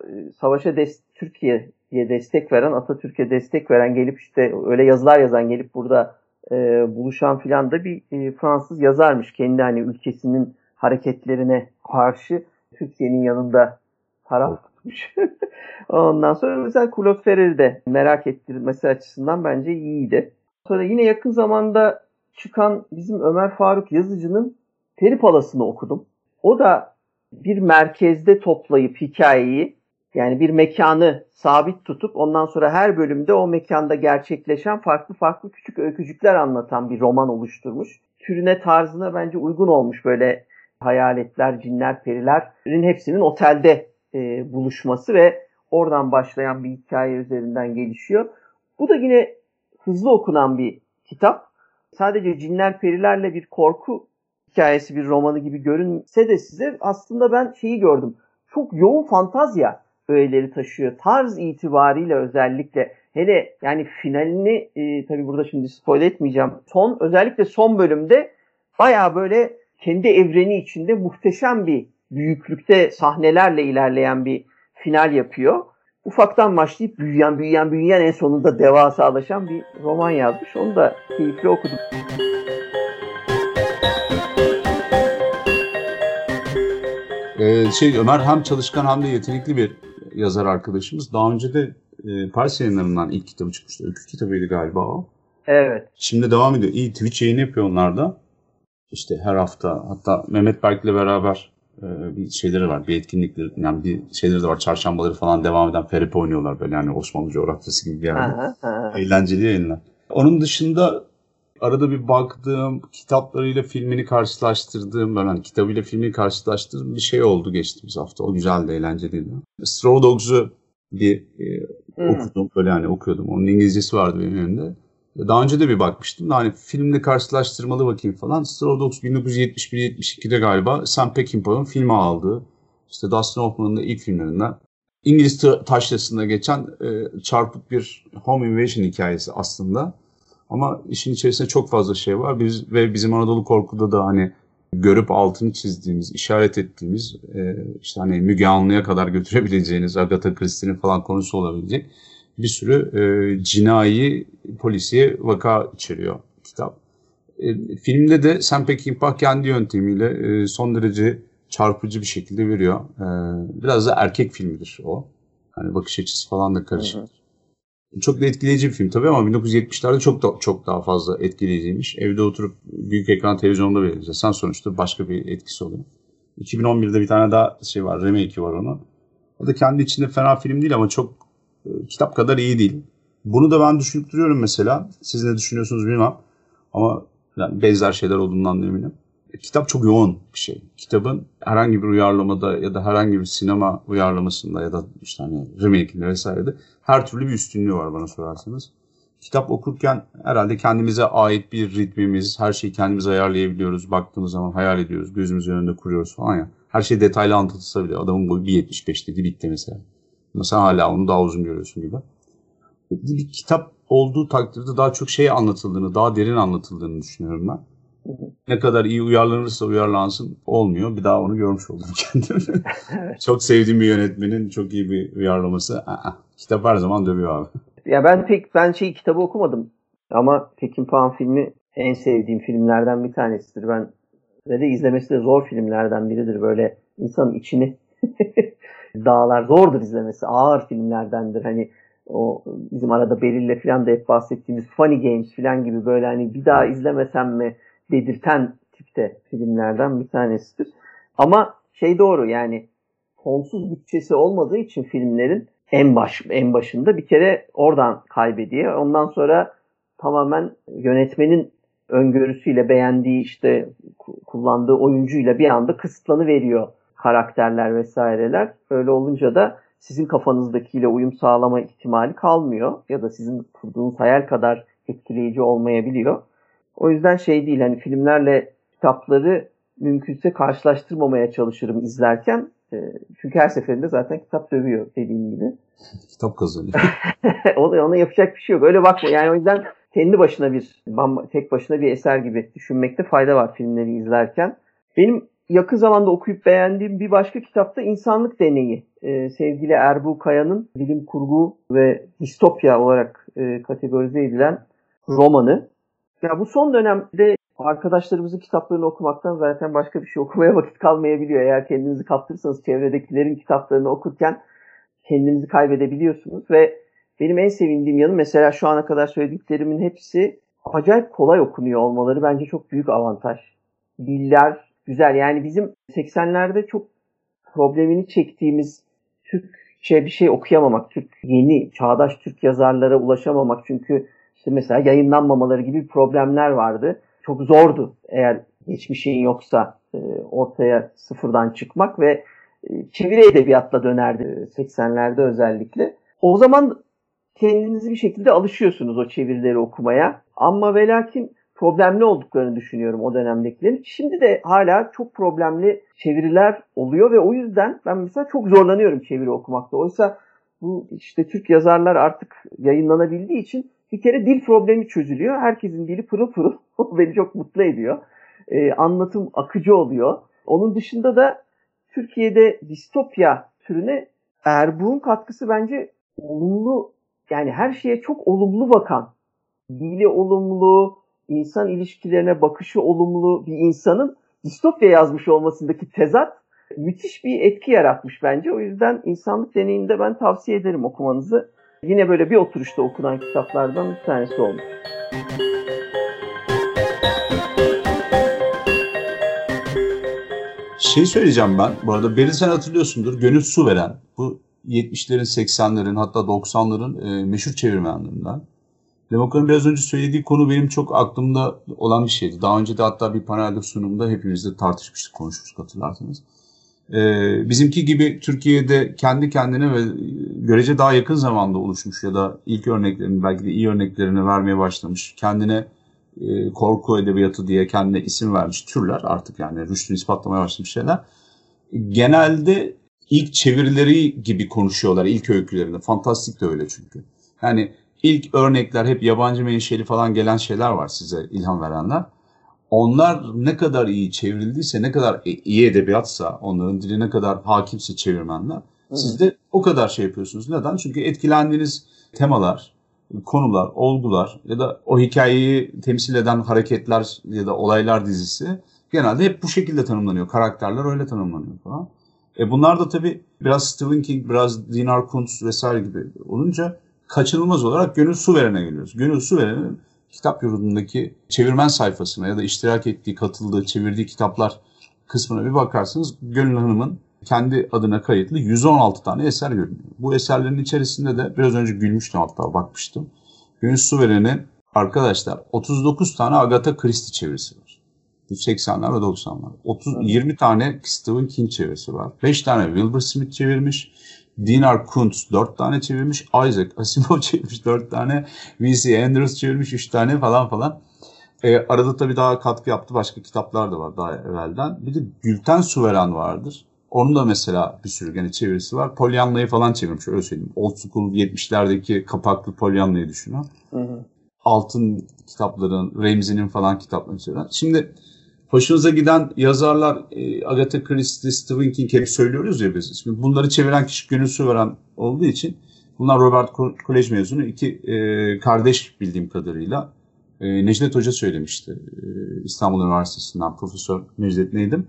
Speaker 1: e, savaşa des Türkiye'ye destek veren, Atatürk'e destek veren gelip işte öyle yazılar yazan gelip burada e, buluşan filan da bir e, Fransız yazarmış. Kendi hani ülkesinin hareketlerine karşı Türkiye'nin yanında taraf tutmuş. Ondan sonra mesela Claude Ferrer'i de merak ettirmesi açısından bence iyiydi. Sonra yine yakın zamanda çıkan bizim Ömer Faruk Yazıcı'nın Peri Palası'nı okudum. O da bir merkezde toplayıp hikayeyi yani bir mekanı sabit tutup ondan sonra her bölümde o mekanda gerçekleşen farklı farklı küçük öykücükler anlatan bir roman oluşturmuş. Türüne tarzına bence uygun olmuş böyle hayaletler, cinler, perilerin hepsinin otelde e, buluşması ve oradan başlayan bir hikaye üzerinden gelişiyor. Bu da yine hızlı okunan bir kitap. Sadece cinler, perilerle bir korku hikayesi bir romanı gibi görünse de size aslında ben şeyi gördüm. Çok yoğun fantazya öğeleri taşıyor. Tarz itibariyle özellikle hele yani finalini e, tabi burada şimdi spoil etmeyeceğim. Son özellikle son bölümde baya böyle kendi evreni içinde muhteşem bir büyüklükte sahnelerle ilerleyen bir final yapıyor. Ufaktan başlayıp büyüyen büyüyen büyüyen en sonunda devasalaşan bir roman yazmış. Onu da keyifli okudum.
Speaker 3: Ee, şey Ömer hem çalışkan hem de yetenekli bir yazar arkadaşımız. Daha önce de e, Paris yayınlarından ilk kitabı çıkmıştı. Öykü kitabıydı galiba o.
Speaker 1: Evet.
Speaker 3: Şimdi devam ediyor. İyi Twitch yayını yapıyor onlar da. İşte her hafta hatta Mehmet Berk'le beraber e, bir şeyleri var. Bir etkinlikleri yani bir şeyleri de var. Çarşambaları falan devam eden Ferip oynuyorlar böyle yani Osmanlı coğrafyası gibi bir yerde.
Speaker 1: Aha, aha.
Speaker 3: Eğlenceli yayınlar. Onun dışında arada bir baktığım, kitaplarıyla filmini karşılaştırdığım, böyle hani kitabıyla filmini karşılaştırdığım bir şey oldu geçtiğimiz hafta. O güzeldi, eğlenceliydi. Straw Dogs'u bir e,
Speaker 1: Hmm.
Speaker 3: okudum. Böyle hani okuyordum. Onun İngilizcesi vardı benim önümde. Daha önce de bir bakmıştım. da Hani filmle karşılaştırmalı bakayım falan. Straw Dogs 1971-72'de galiba Sam Peckinpah'ın filmi aldığı. İşte Dustin Hoffman'ın da ilk filmlerinden. İngiliz ta- taşrasında geçen e, çarpık bir home invasion hikayesi aslında. Ama işin içerisinde çok fazla şey var. Biz ve bizim Anadolu Korku'da da hani görüp altını çizdiğimiz, işaret ettiğimiz e, işte hani Müge Anlı'ya kadar götürebileceğiniz Agatha Christie'nin falan konusu olabilecek bir sürü e, cinayi polisiye vaka içeriyor kitap. E, filmde de Sam Peckinpah kendi yöntemiyle e, son derece çarpıcı bir şekilde veriyor. E, biraz da erkek filmidir o. Hani bakış açısı falan da karışık.
Speaker 1: Hı hı.
Speaker 3: Çok da etkileyici bir film tabii ama 1970'lerde çok da çok daha fazla etkileyiciymiş. Evde oturup büyük ekran televizyonda verilirse sonuçta başka bir etkisi oluyor. 2011'de bir tane daha şey var, remake'i var onun. O da kendi içinde fena film değil ama çok e, kitap kadar iyi değil. Bunu da ben düşünüp duruyorum mesela. Siz ne düşünüyorsunuz bilmem. Ama yani benzer şeyler olduğundan da eminim. E, Kitap çok yoğun bir şey. Kitabın herhangi bir uyarlamada ya da herhangi bir sinema uyarlamasında ya da işte hani remake'inde vesairede her türlü bir üstünlüğü var bana sorarsanız. Kitap okurken herhalde kendimize ait bir ritmimiz, her şeyi kendimiz ayarlayabiliyoruz. Baktığımız zaman hayal ediyoruz, gözümüzün önünde kuruyoruz falan ya. Her şey detaylı anlatılsa bile adamın boyu 1.75 dedi bitti mesela. Mesela hala onu daha uzun görüyorsun gibi. Bir kitap olduğu takdirde daha çok şey anlatıldığını, daha derin anlatıldığını düşünüyorum ben. Ne kadar iyi uyarlanırsa uyarlansın olmuyor. Bir daha onu görmüş oldum kendim. Çok sevdiğim bir yönetmenin çok iyi bir uyarlaması. Aa, kitap her zaman dövüyor abi.
Speaker 1: Ya ben pek ben şey kitabı okumadım. Ama Pekin Pan filmi en sevdiğim filmlerden bir tanesidir. Ben ve de izlemesi de zor filmlerden biridir. Böyle insanın içini dağlar zordur izlemesi. Ağır filmlerdendir. Hani o bizim arada Beril'le falan da hep bahsettiğimiz Funny Games falan gibi böyle hani bir daha izlemesem mi dedirten tipte filmlerden bir tanesidir. Ama şey doğru yani sonsuz bütçesi olmadığı için filmlerin en baş en başında bir kere oradan kaybediyor. Ondan sonra tamamen yönetmenin öngörüsüyle beğendiği işte kullandığı oyuncuyla bir anda kısıtlanı veriyor karakterler vesaireler. Öyle olunca da sizin kafanızdakiyle uyum sağlama ihtimali kalmıyor ya da sizin kurduğunuz hayal kadar etkileyici olmayabiliyor. O yüzden şey değil hani filmlerle kitapları mümkünse karşılaştırmamaya çalışırım izlerken. E, çünkü her seferinde zaten kitap dövüyor dediğim gibi.
Speaker 3: Kitap kazanıyor.
Speaker 1: ona, ona yapacak bir şey yok. Öyle bakma. Yani o yüzden kendi başına bir tek başına bir eser gibi düşünmekte fayda var filmleri izlerken. Benim yakın zamanda okuyup beğendiğim bir başka kitapta İnsanlık Deneyi. Ee, sevgili Erbu Kaya'nın bilim kurgu ve distopya olarak e, kategorize edilen romanı. Ya bu son dönemde arkadaşlarımızın kitaplarını okumaktan zaten başka bir şey okumaya vakit kalmayabiliyor. Eğer kendinizi kaptırırsanız çevredekilerin kitaplarını okurken kendinizi kaybedebiliyorsunuz ve benim en sevindiğim yanı mesela şu ana kadar söylediklerimin hepsi acayip kolay okunuyor olmaları bence çok büyük avantaj. Diller güzel yani bizim 80'lerde çok problemini çektiğimiz Türkçe bir şey okuyamamak, Türk yeni çağdaş Türk yazarlara ulaşamamak çünkü işte mesela yayınlanmamaları gibi problemler vardı. Çok zordu eğer geçmişin yoksa e, ortaya sıfırdan çıkmak ve e, çeviri edebiyatla dönerdi 80'lerde özellikle. O zaman kendinizi bir şekilde alışıyorsunuz o çevirileri okumaya. Ama ve lakin problemli olduklarını düşünüyorum o dönemdekilerin. Şimdi de hala çok problemli çeviriler oluyor ve o yüzden ben mesela çok zorlanıyorum çeviri okumakta. Oysa bu işte Türk yazarlar artık yayınlanabildiği için bir kere dil problemi çözülüyor. Herkesin dili pırıl pırıl. O beni çok mutlu ediyor. Ee, anlatım akıcı oluyor. Onun dışında da Türkiye'de distopya türüne Erbuğ'un katkısı bence olumlu yani her şeye çok olumlu bakan, dili olumlu, insan ilişkilerine bakışı olumlu bir insanın distopya yazmış olmasındaki tezat müthiş bir etki yaratmış bence. O yüzden insanlık deneyiminde ben tavsiye ederim okumanızı. Yine böyle bir oturuşta okunan kitaplardan bir tanesi olmuş.
Speaker 3: Şey söyleyeceğim ben. Bu arada Beril sen hatırlıyorsundur. Gönül Su Veren. Bu 70'lerin, 80'lerin hatta 90'ların e, meşhur çevirmenlerinden. Demokra'nın biraz önce söylediği konu benim çok aklımda olan bir şeydi. Daha önce de hatta bir panelde sunumda hepimizle tartışmıştık, konuşmuştuk hatırlarsanız. Ee, bizimki gibi Türkiye'de kendi kendine ve görece daha yakın zamanda oluşmuş ya da ilk örneklerini belki de iyi örneklerini vermeye başlamış. Kendine e, korku edebiyatı diye kendine isim vermiş türler artık yani rüştünü ispatlamaya başlamış şeyler. Genelde ilk çevirileri gibi konuşuyorlar ilk öykülerinde. Fantastik de öyle çünkü. Yani ilk örnekler hep yabancı menşeli falan gelen şeyler var size ilham verenler. Onlar ne kadar iyi çevrildiyse, ne kadar e, iyi edebiyatsa, onların dili ne kadar hakimse çevirmenler, siz de o kadar şey yapıyorsunuz. Neden? Çünkü etkilendiğiniz temalar, konular, olgular ya da o hikayeyi temsil eden hareketler ya da olaylar dizisi genelde hep bu şekilde tanımlanıyor. Karakterler öyle tanımlanıyor falan. E bunlar da tabii biraz Stephen King, biraz Dinar Kuntz vesaire gibi olunca kaçınılmaz olarak Gönül Su Veren'e geliyoruz. Gönül Su Veren'in kitap yurdundaki çevirmen sayfasına ya da iştirak ettiği, katıldığı, çevirdiği kitaplar kısmına bir bakarsanız Gönül Hanım'ın kendi adına kayıtlı 116 tane eser görünüyor. Bu eserlerin içerisinde de biraz önce gülmüştüm hatta bakmıştım. Gönül Su Veren'in arkadaşlar 39 tane Agatha Christie çevirisi var. 80'ler ve 90'lar. 30, 20 tane Stephen King çevirisi var. 5 tane Wilbur Smith çevirmiş. Dinar Kuntz 4 tane çevirmiş. Isaac Asimov çevirmiş 4 tane. V.C. Andrews çevirmiş 3 tane falan falan. E, arada tabii daha katkı yaptı. Başka kitaplar da var daha evvelden. Bir de Gülten Suveren vardır. Onun da mesela bir sürü gene çevirisi var. Pollyanna'yı falan çevirmiş öyle söyleyeyim. Old School 70'lerdeki kapaklı Pollyanna'yı düşünün. Altın kitapların, Ramsey'nin falan kitaplarını çeviren. Şimdi hoşunuza giden yazarlar e, Agatha Christie, Stephen King hep söylüyoruz ya biz. Şimdi bunları çeviren kişi gönül veren olduğu için bunlar Robert Kolej mezunu iki e, kardeş bildiğim kadarıyla. E, Necdet Hoca söylemişti. E, İstanbul Üniversitesi'nden Profesör Necdet Neydim.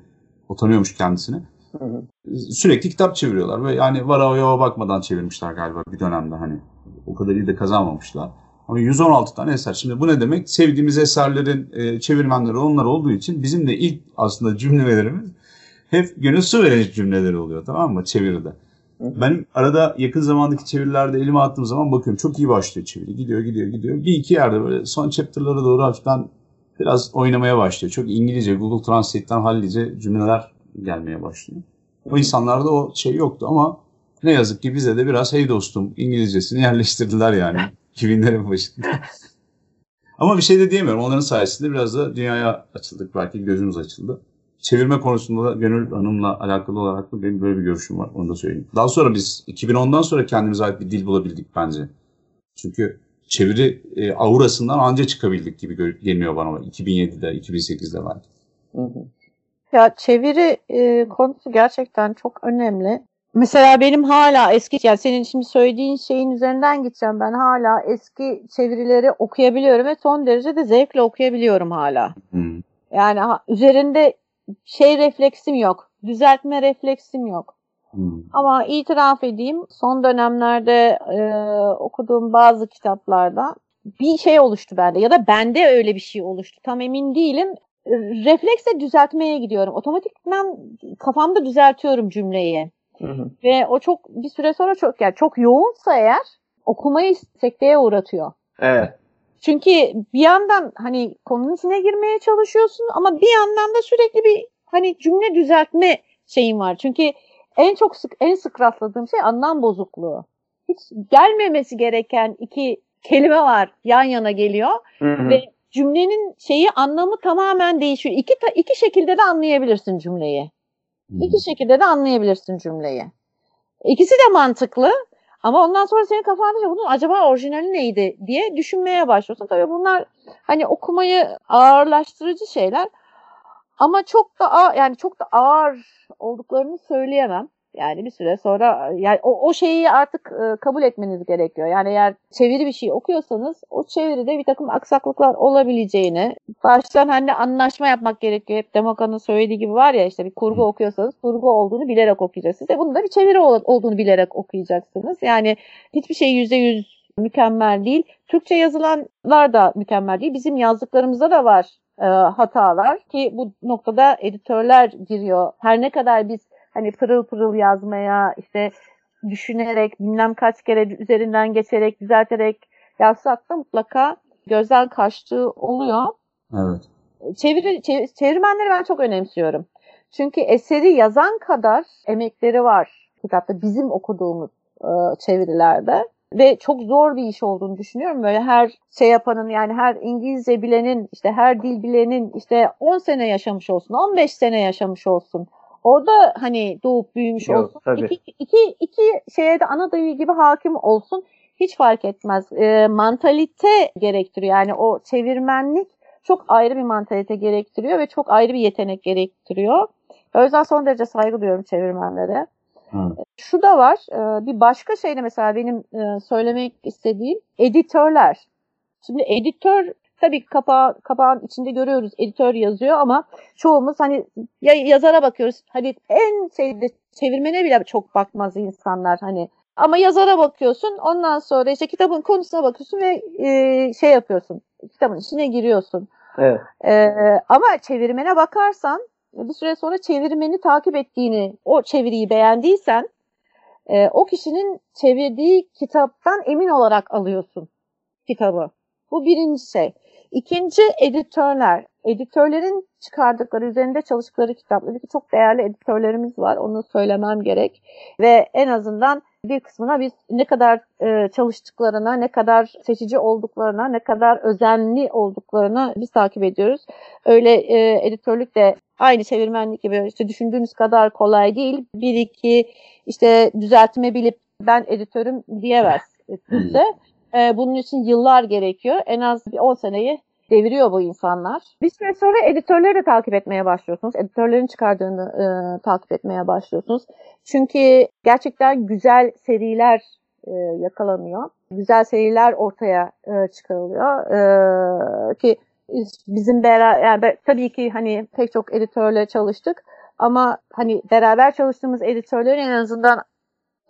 Speaker 3: O tanıyormuş kendisini. Hı hı. Sürekli kitap çeviriyorlar ve yani vara bakmadan çevirmişler galiba bir dönemde hani. O kadar iyi de kazanmamışlar. Ama 116 tane eser. Şimdi bu ne demek? Sevdiğimiz eserlerin e, çevirmenleri onlar olduğu için bizim de ilk aslında cümlelerimiz hep gönül su veren cümleleri oluyor tamam mı çeviride. Ben arada yakın zamandaki çevirilerde elime attığım zaman bakıyorum çok iyi başlıyor çeviri. Gidiyor gidiyor gidiyor. Bir iki yerde böyle son chapter'lara doğru hafiften biraz oynamaya başlıyor. Çok İngilizce, Google Translate'ten hallice cümleler gelmeye başlıyor. O insanlarda o şey yoktu ama ne yazık ki bize de biraz hey dostum İngilizcesini yerleştirdiler yani 2000'lerin başında. ama bir şey de diyemiyorum. Onların sayesinde biraz da dünyaya açıldık. Belki gözümüz açıldı. Çevirme konusunda da Gönül Hanım'la alakalı olarak da benim böyle bir görüşüm var. Onu da söyleyeyim. Daha sonra biz 2010'dan sonra kendimize ait bir dil bulabildik bence. Çünkü çeviri e, aurasından anca çıkabildik gibi geliyor bana 2007'de, 2008'de belki. Hı hı.
Speaker 2: Ya çeviri e, konusu gerçekten çok önemli. Mesela benim hala eski yani senin şimdi söylediğin şeyin üzerinden gideceğim. Ben hala eski çevirileri okuyabiliyorum ve son derece de zevkle okuyabiliyorum hala. Hmm. Yani ha, üzerinde şey refleksim yok. Düzeltme refleksim yok. Hmm. Ama itiraf edeyim son dönemlerde e, okuduğum bazı kitaplarda bir şey oluştu bende ya da bende öyle bir şey oluştu. Tam emin değilim. Refleksle düzeltmeye gidiyorum. Otomatikman kafamda düzeltiyorum cümleyi. Hı hı. Ve o çok bir süre sonra çok yani çok yoğunsa eğer okumayı sekteye uğratıyor.
Speaker 1: Evet.
Speaker 2: Çünkü bir yandan hani konunun içine girmeye çalışıyorsun ama bir yandan da sürekli bir hani cümle düzeltme şeyin var. Çünkü en çok sık en sık rastladığım şey anlam bozukluğu. Hiç gelmemesi gereken iki kelime var yan yana geliyor hı hı. ve cümlenin şeyi anlamı tamamen değişiyor. İki iki şekilde de anlayabilirsin cümleyi. İki şekilde de anlayabilirsin cümleyi. İkisi de mantıklı ama ondan sonra senin kafanda bunun acaba orijinali neydi diye düşünmeye başlıyorsun. Tabii bunlar hani okumayı ağırlaştırıcı şeyler ama çok da ağır, yani çok da ağır olduklarını söyleyemem. Yani bir süre sonra yani o, o şeyi artık e, kabul etmeniz gerekiyor. Yani eğer çeviri bir şey okuyorsanız o çeviride bir takım aksaklıklar olabileceğini baştan hani anlaşma yapmak gerekiyor. Hep Demoka'nın söylediği gibi var ya işte bir kurgu okuyorsanız kurgu olduğunu bilerek okuyacaksınız. E bunu da bir çeviri olduğunu bilerek okuyacaksınız. Yani hiçbir şey yüzde yüz mükemmel değil. Türkçe yazılanlar da mükemmel değil. Bizim yazdıklarımızda da var e, hatalar ki bu noktada editörler giriyor. Her ne kadar biz hani pırıl pırıl yazmaya işte düşünerek bilmem kaç kere üzerinden geçerek düzelterek yazsak da mutlaka gözden kaçtığı oluyor.
Speaker 3: Evet.
Speaker 2: Çeviri, çevir, çevirmenleri ben çok önemsiyorum. Çünkü eseri yazan kadar emekleri var kitapta bizim okuduğumuz e, çevirilerde ve çok zor bir iş olduğunu düşünüyorum. Böyle her şey yapanın yani her İngilizce bilenin işte her dil bilenin işte 10 sene yaşamış olsun, 15 sene yaşamış olsun orada hani doğup büyümüş Yok, olsun. Tabii. İki, iki, iki şeye de ana dili gibi hakim olsun. Hiç fark etmez. E, mantalite gerektiriyor. Yani o çevirmenlik çok ayrı bir mantalite gerektiriyor ve çok ayrı bir yetenek gerektiriyor. O yüzden son derece saygı duyuyorum çevirmenlere. Hı. Şu da var. E, bir başka şey de mesela benim e, söylemek istediğim editörler. Şimdi editör Tabii kapağı, kapağın içinde görüyoruz editör yazıyor ama çoğumuz hani ya yazara bakıyoruz. Hani en şeyde çevirmene bile çok bakmaz insanlar hani. Ama yazara bakıyorsun ondan sonra işte kitabın konusuna bakıyorsun ve e, şey yapıyorsun. Kitabın içine giriyorsun.
Speaker 1: Evet.
Speaker 2: E, ama çevirmene bakarsan bir süre sonra çevirmeni takip ettiğini, o çeviriyi beğendiysen e, o kişinin çevirdiği kitaptan emin olarak alıyorsun kitabı. Bu birinci şey. İkinci editörler. Editörlerin çıkardıkları, üzerinde çalıştıkları kitapları ki çok değerli editörlerimiz var. Onu söylemem gerek. Ve en azından bir kısmına biz ne kadar e, çalıştıklarına, ne kadar seçici olduklarına, ne kadar özenli olduklarına biz takip ediyoruz. Öyle e, editörlük de aynı çevirmenlik gibi işte düşündüğünüz kadar kolay değil. Bir iki işte düzeltme bilip ben editörüm diyemez kimse. E, bunun için yıllar gerekiyor. En az bir 10 seneyi deviriyor bu insanlar. Bir süre sonra editörleri de takip etmeye başlıyorsunuz. Editörlerin çıkardığını e, takip etmeye başlıyorsunuz. Çünkü gerçekten güzel seriler e, yakalanıyor. Güzel seriler ortaya e, çıkarılıyor. E, ki bizim beraber yani tabii ki hani pek çok editörle çalıştık ama hani beraber çalıştığımız editörlerin en azından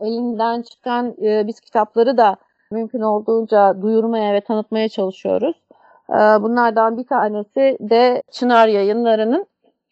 Speaker 2: elinden çıkan e, biz kitapları da mümkün olduğunca duyurmaya ve tanıtmaya çalışıyoruz. E, bunlardan bir tanesi de Çınar Yayınları'nın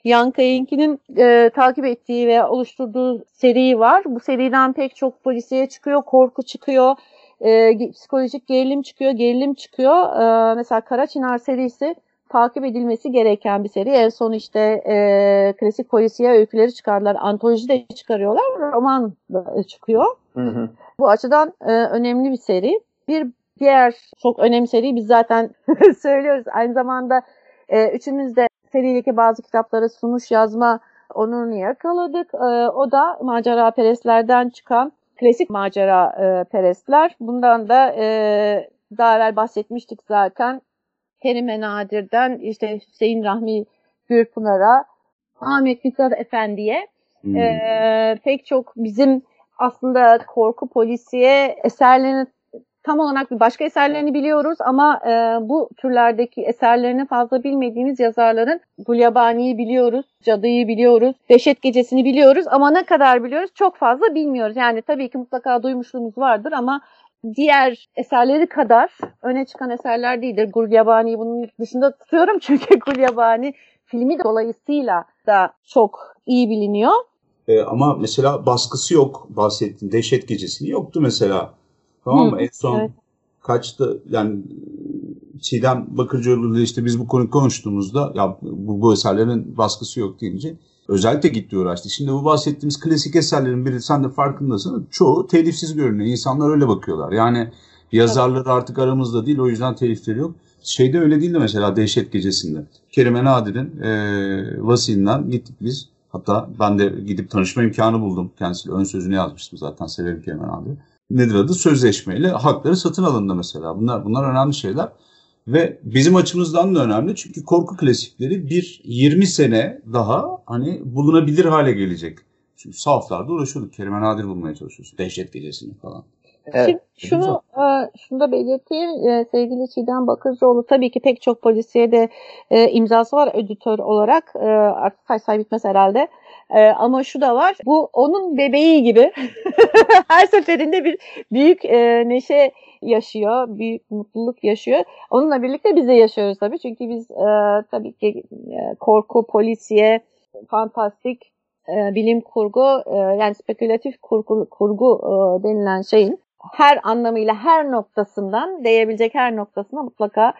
Speaker 2: Yankı Yayınki'nin e, takip ettiği ve oluşturduğu seri var. Bu seriden pek çok polisiye çıkıyor, korku çıkıyor, e, psikolojik gerilim çıkıyor, gerilim çıkıyor. E, mesela Kara Çınar serisi takip edilmesi gereken bir seri. En son işte e, klasik polisiye öyküleri çıkardılar. Antoloji de çıkarıyorlar. Roman da çıkıyor. Hı hı. Bu açıdan e, önemli bir seri. Bir diğer çok önemli seri biz zaten söylüyoruz. Aynı zamanda e, üçümüz de serideki bazı kitapları sunuş yazma onurunu yakaladık. E, o da macera perestlerden çıkan klasik macera e, perestler. Bundan da e, daha evvel bahsetmiştik zaten. Kerime Nadir'den işte Hüseyin Rahmi Gürpınar'a, Ahmet Mithat Efendi'ye hmm. e, pek çok bizim aslında korku polisiye eserlerini tam olarak bir başka eserlerini biliyoruz ama e, bu türlerdeki eserlerini fazla bilmediğimiz yazarların Gulyabani'yi biliyoruz, Cadı'yı biliyoruz, Dehşet Gecesi'ni biliyoruz ama ne kadar biliyoruz çok fazla bilmiyoruz. Yani tabii ki mutlaka duymuşluğumuz vardır ama diğer eserleri kadar öne çıkan eserler değildir. Gulyabani'yi bunun dışında tutuyorum çünkü Gulyabani filmi dolayısıyla da çok iyi biliniyor.
Speaker 3: Ee, ama mesela baskısı yok bahsettiğin Dehşet Gecesi'ni yoktu mesela. Tamam mı? Hı, en son evet. kaçtı yani Çiğdem Bakırcıoğlu ile işte biz bu konuyu konuştuğumuzda ya bu, bu eserlerin baskısı yok deyince özellikle gitti uğraştı. Şimdi bu bahsettiğimiz klasik eserlerin biri sen de farkındasın. Çoğu telifsiz görünüyor. İnsanlar öyle bakıyorlar. Yani yazarları artık aramızda değil o yüzden telifleri yok. Şeyde öyle değil de mesela Dehşet Gecesi'nde. Kerime Nadir'in e, vasiyinden gittik biz. Hatta ben de gidip tanışma imkanı buldum. Kendisiyle ön sözünü yazmıştım zaten severim Kerime Nadir'i. Nedir adı? Sözleşmeyle hakları satın alındı mesela. Bunlar bunlar önemli şeyler. Ve bizim açımızdan da önemli çünkü korku klasikleri bir 20 sene daha hani bulunabilir hale gelecek. Çünkü sahaflarda uğraşıyorduk. Kerime Nadir bulmaya çalışıyoruz. Dehşet gecesini falan.
Speaker 2: Evet. Şimdi şunu, e, şunu da belirteyim. E, sevgili Çiğdem Bakırcıoğlu tabii ki pek çok polisiye de e, imzası var editör olarak. Artık say bitmez herhalde. Ama şu da var. Bu onun bebeği gibi. Her seferinde bir büyük neşe yaşıyor, büyük mutluluk yaşıyor. Onunla birlikte biz de yaşıyoruz tabii. Çünkü biz tabii ki korku, polisiye, fantastik, bilim kurgu, yani spekülatif kurgu, kurgu denilen şeyin her anlamıyla her noktasından değebilecek her noktasına mutlaka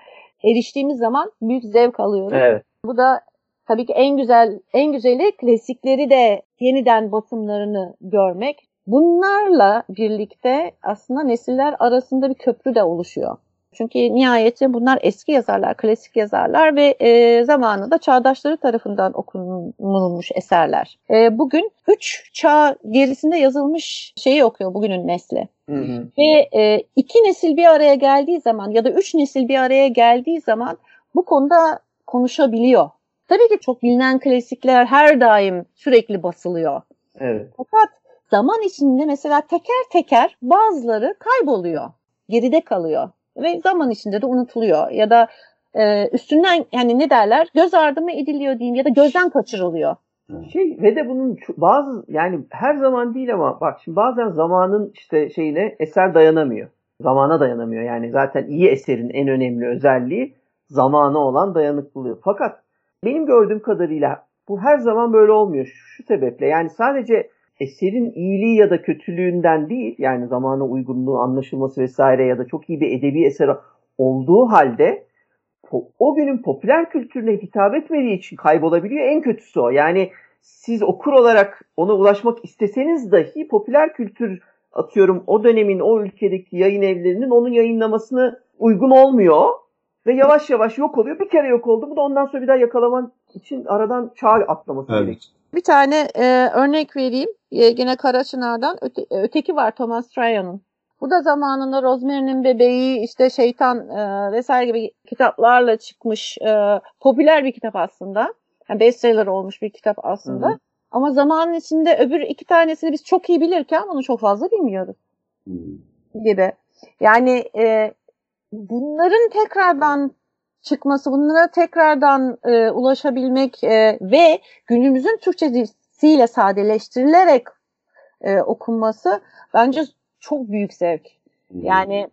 Speaker 2: eriştiğimiz zaman büyük zevk alıyoruz. Evet. Bu da tabii ki en güzel en güzeli klasikleri de yeniden basımlarını görmek. Bunlarla birlikte aslında nesiller arasında bir köprü de oluşuyor. Çünkü nihayetinde bunlar eski yazarlar, klasik yazarlar ve e, zamanında çağdaşları tarafından okunulmuş eserler. E, bugün üç çağ gerisinde yazılmış şeyi okuyor bugünün nesli. Hı hı. Ve e, iki nesil bir araya geldiği zaman ya da üç nesil bir araya geldiği zaman bu konuda konuşabiliyor. Tabii ki çok bilinen klasikler her daim sürekli basılıyor. Evet. Fakat zaman içinde mesela teker teker bazıları kayboluyor, geride kalıyor ve zaman içinde de unutuluyor ya da e, üstünden yani ne derler göz ardı mı ediliyor diyeyim ya da gözden kaçırılıyor.
Speaker 1: Şey ve de bunun bazı yani her zaman değil ama bak şimdi bazen zamanın işte şeyine eser dayanamıyor. Zamana dayanamıyor. Yani zaten iyi eserin en önemli özelliği zamana olan dayanıklılığı. Fakat benim gördüğüm kadarıyla bu her zaman böyle olmuyor. Şu sebeple yani sadece eserin iyiliği ya da kötülüğünden değil yani zamana uygunluğu anlaşılması vesaire ya da çok iyi bir edebi eser olduğu halde o günün popüler kültürüne hitap etmediği için kaybolabiliyor. En kötüsü o. Yani siz okur olarak ona ulaşmak isteseniz dahi popüler kültür atıyorum o dönemin o ülkedeki yayın evlerinin onun yayınlamasını uygun olmuyor ve yavaş yavaş yok oluyor. Bir kere yok oldu. Bu da ondan sonra bir daha yakalaman için aradan çağ atlaması evet. gerekiyor.
Speaker 2: Bir tane e, örnek vereyim. E, yine Karaçınar'dan. Öte, öteki var Thomas Trayon'un. Bu da zamanında Rosemary'nin Bebeği, işte Şeytan e, vesaire gibi kitaplarla çıkmış e, popüler bir kitap aslında. Yani bestseller olmuş bir kitap aslında. Hı hı. Ama zamanın içinde öbür iki tanesini biz çok iyi bilirken bunu çok fazla bilmiyoruz. Hı. Gibi. Yani e, bunların tekrardan çıkması, bunlara tekrardan e, ulaşabilmek e, ve günümüzün Türkçesiyle sadeleştirilerek e, okunması bence çok büyük zevk. Hmm. Yani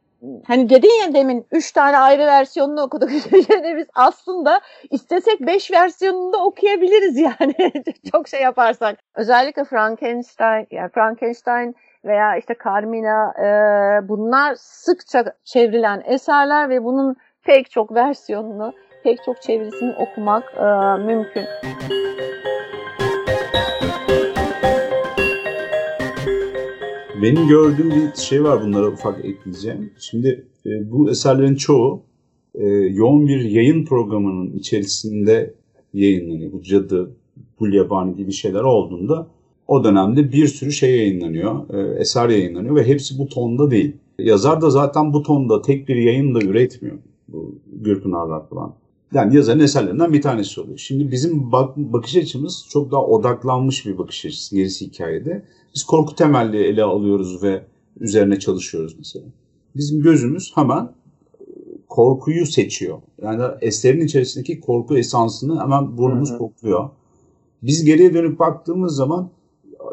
Speaker 2: hani dedin ya demin üç tane ayrı versiyonunu okuduk. yani biz aslında istesek beş versiyonunu da okuyabiliriz yani. çok şey yaparsak. Özellikle Frankenstein, yani Frankenstein veya işte Carmina e, bunlar sıkça çevrilen eserler ve bunun pek çok versiyonunu, pek çok çevirisini okumak e, mümkün.
Speaker 3: Benim gördüğüm bir şey var bunlara ufak ekleyeceğim. Şimdi e, bu eserlerin çoğu e, yoğun bir yayın programının içerisinde yayınlanıyor. Bu cadı, gulyabani gibi şeyler olduğunda o dönemde bir sürü şey yayınlanıyor, e, eser yayınlanıyor ve hepsi bu tonda değil. Yazar da zaten bu tonda tek bir yayın da üretmiyor. Bu Gürpınarlar falan. Yani yazarın eserlerinden bir tanesi oluyor. Şimdi bizim bak bakış açımız çok daha odaklanmış bir bakış açısı gerisi hikayede. Biz korku temelli ele alıyoruz ve üzerine çalışıyoruz mesela. Bizim gözümüz hemen e, korkuyu seçiyor. Yani eserin içerisindeki korku esansını hemen burnumuz kokluyor. Biz geriye dönüp baktığımız zaman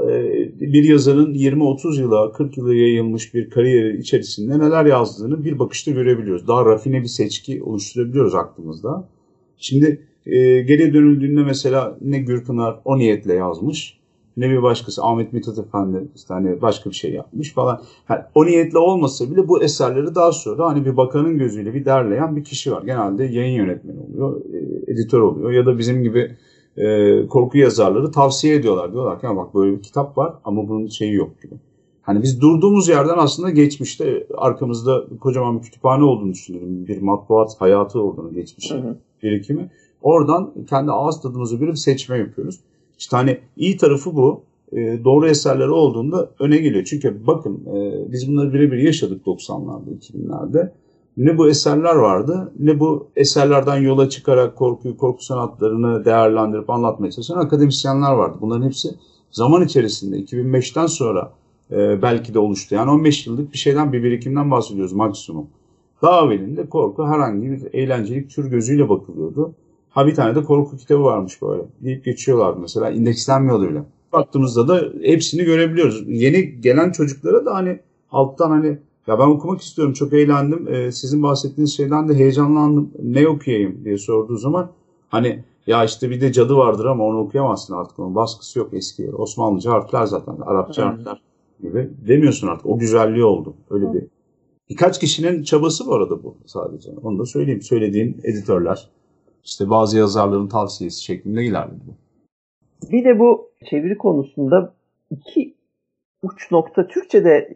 Speaker 3: e, bir yazarın 20-30 yıla, 40 yıla yayılmış bir kariyeri içerisinde neler yazdığını bir bakışta görebiliyoruz. Daha rafine bir seçki oluşturabiliyoruz aklımızda. Şimdi e, geriye dönüldüğünde mesela ne Gürpınar o niyetle yazmış ne bir başkası Ahmet Mithat Efendi işte hani başka bir şey yapmış falan. Yani o niyetle olmasa bile bu eserleri daha sonra hani bir bakanın gözüyle bir derleyen bir kişi var. Genelde yayın yönetmeni oluyor, e, editör oluyor ya da bizim gibi e, korku yazarları tavsiye ediyorlar. Diyorlar ki bak böyle bir kitap var ama bunun şeyi yok gibi. Hani biz durduğumuz yerden aslında geçmişte arkamızda kocaman bir kütüphane olduğunu düşünüyorum. Bir matbuat hayatı olduğunu geçmişte birikimi. Oradan kendi ağız tadımızı bir seçme yapıyoruz. İşte hani iyi tarafı bu. E, doğru eserleri olduğunda öne geliyor. Çünkü bakın e, biz bunları birebir yaşadık 90'larda, 2000'lerde. Ne bu eserler vardı ne bu eserlerden yola çıkarak korkuyu, korku sanatlarını değerlendirip anlatmaya çalışan akademisyenler vardı. Bunların hepsi zaman içerisinde 2005'ten sonra e, belki de oluştu. Yani 15 yıllık bir şeyden bir birikimden bahsediyoruz maksimum. Daha evvelinde korku herhangi bir eğlencelik tür gözüyle bakılıyordu. Ha bir tane de korku kitabı varmış böyle deyip geçiyorlardı mesela indekslenmiyordu bile. Baktığımızda da hepsini görebiliyoruz. Yeni gelen çocuklara da hani alttan hani ya ben okumak istiyorum çok eğlendim. Ee, sizin bahsettiğiniz şeyden de heyecanlandım. Ne okuyayım diye sorduğu zaman hani ya işte bir de cadı vardır ama onu okuyamazsın artık. Onun baskısı yok eski. Osmanlıca harfler zaten. Arapça harfler gibi. Demiyorsun artık. O güzelliği oldu. Öyle bir. Birkaç kişinin çabası bu arada bu sadece. Onu da söyleyeyim. Söylediğim editörler. İşte bazı yazarların tavsiyesi şeklinde ilerledi.
Speaker 1: Bir de bu çeviri konusunda iki uç nokta Türkçe'de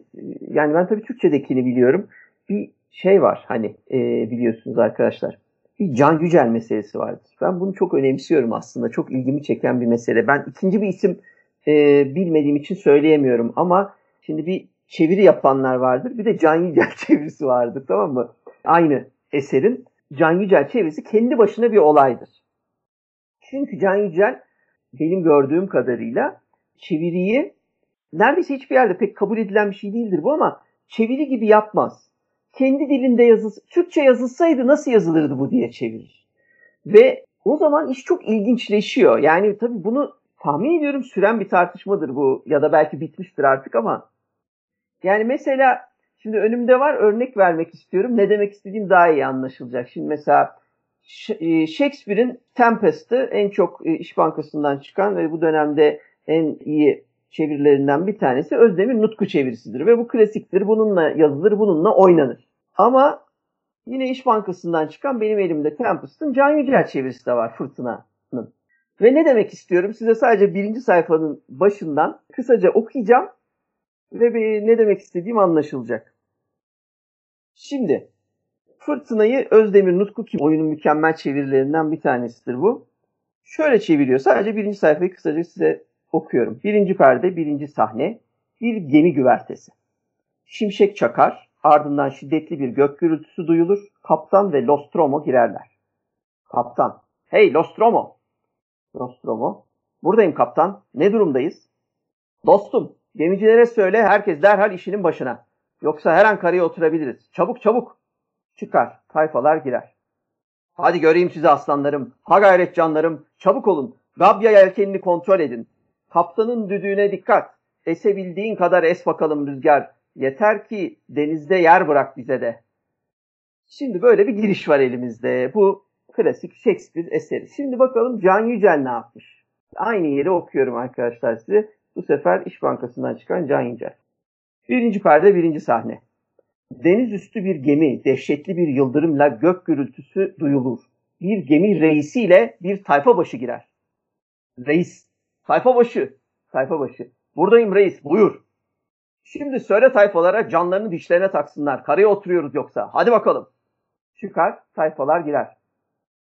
Speaker 1: yani ben tabii Türkçe'dekini biliyorum. Bir şey var hani e, biliyorsunuz arkadaşlar. Bir Can Yücel meselesi vardır. Ben bunu çok önemsiyorum aslında. Çok ilgimi çeken bir mesele. Ben ikinci bir isim e, bilmediğim için söyleyemiyorum ama şimdi bir çeviri yapanlar vardır. Bir de Can Yücel çevirisi vardır tamam mı? Aynı eserin Can Yücel çevirisi kendi başına bir olaydır. Çünkü Can Yücel benim gördüğüm kadarıyla çeviriyi neredeyse hiçbir yerde pek kabul edilen bir şey değildir bu ama çeviri gibi yapmaz. Kendi dilinde yazılsa, Türkçe yazılsaydı nasıl yazılırdı bu diye çevirir. Ve o zaman iş çok ilginçleşiyor. Yani tabii bunu tahmin ediyorum süren bir tartışmadır bu ya da belki bitmiştir artık ama yani mesela şimdi önümde var örnek vermek istiyorum. Ne demek istediğim daha iyi anlaşılacak. Şimdi mesela e, Shakespeare'in Tempest'ı en çok e, İş Bankası'ndan çıkan ve bu dönemde en iyi çevirilerinden bir tanesi Özdemir Nutku çevirisidir ve bu klasiktir. Bununla yazılır, bununla oynanır. Ama yine İş Bankası'ndan çıkan benim elimde Tempest'ın Can Yücel çevirisi de var Fırtına'nın. Ve ne demek istiyorum? Size sadece birinci sayfanın başından kısaca okuyacağım ve ne demek istediğim anlaşılacak. Şimdi Fırtınayı Özdemir Nutku ki oyunun mükemmel çevirilerinden bir tanesidir bu. Şöyle çeviriyor. Sadece birinci sayfayı kısaca size okuyorum. Birinci perde, birinci sahne, bir gemi güvertesi. Şimşek çakar, ardından şiddetli bir gök gürültüsü duyulur. Kaptan ve Nostromo girerler. Kaptan, hey Nostromo. Nostromo, buradayım kaptan, ne durumdayız? Dostum, gemicilere söyle herkes derhal işinin başına. Yoksa her an karaya oturabiliriz. Çabuk çabuk. Çıkar, tayfalar girer. Hadi göreyim sizi aslanlarım. Ha gayret canlarım. Çabuk olun. Gabya yelkenini kontrol edin. Kaptanın düdüğüne dikkat. Esebildiğin kadar es bakalım rüzgar. Yeter ki denizde yer bırak bize de. Şimdi böyle bir giriş var elimizde. Bu klasik Shakespeare eseri. Şimdi bakalım Can Yücel ne yapmış? Aynı yeri okuyorum arkadaşlar size. Bu sefer İş Bankası'ndan çıkan Can Yücel. Birinci perde birinci sahne. Deniz üstü bir gemi, dehşetli bir yıldırımla gök gürültüsü duyulur. Bir gemi reisiyle bir tayfa başı girer. Reis, tayfa başı, tayfa başı. Buradayım reis, buyur. Şimdi söyle tayfalara canlarını dişlerine taksınlar. Karaya oturuyoruz yoksa. Hadi bakalım. Çıkar, tayfalar girer.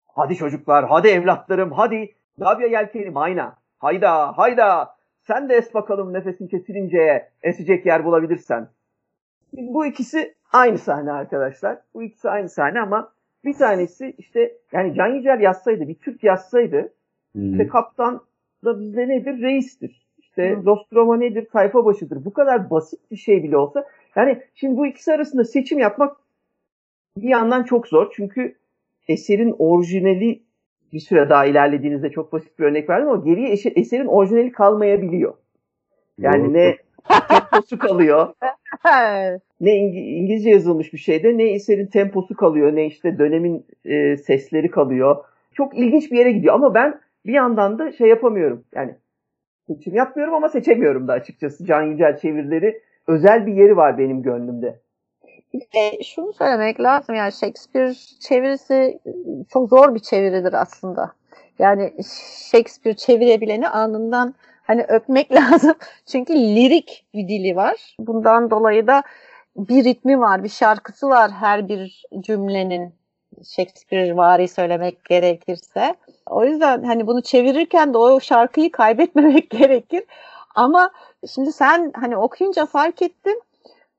Speaker 1: Hadi çocuklar, hadi evlatlarım, hadi. Gabya yelkeni mayna. Hayda, hayda. Sen de es bakalım nefesin kesilinceye, esecek yer bulabilirsen. Bu ikisi aynı sahne arkadaşlar. Bu ikisi aynı sahne ama bir tanesi işte yani Can Yücel yazsaydı, bir Türk yazsaydı
Speaker 3: Hı-hı.
Speaker 1: işte kaptan da bizde nedir? Reistir. İşte
Speaker 2: Hı.
Speaker 1: Nostromo nedir? Tayfa başıdır. Bu kadar basit bir şey bile olsa yani şimdi bu ikisi arasında seçim yapmak bir yandan çok zor. Çünkü eserin orijinali bir süre daha ilerlediğinizde çok basit bir örnek verdim ama geriye eşe- eserin orijinali kalmayabiliyor. Yani
Speaker 3: Doğru.
Speaker 1: ne temposu kalıyor, ne İng- İngilizce yazılmış bir şeyde ne eserin temposu kalıyor, ne işte dönemin e, sesleri kalıyor. Çok ilginç bir yere gidiyor ama ben bir yandan da şey yapamıyorum. Yani seçim yapmıyorum ama seçemiyorum da açıkçası. Can Yücel çevirileri özel bir yeri var benim gönlümde.
Speaker 2: E, şunu söylemek lazım yani Shakespeare çevirisi çok zor bir çeviridir aslında. Yani Shakespeare çevirebileni anından hani öpmek lazım. Çünkü lirik bir dili var. Bundan dolayı da bir ritmi var, bir şarkısı var her bir cümlenin. Shakespeare vari söylemek gerekirse. O yüzden hani bunu çevirirken de o şarkıyı kaybetmemek gerekir. Ama şimdi sen hani okuyunca fark ettim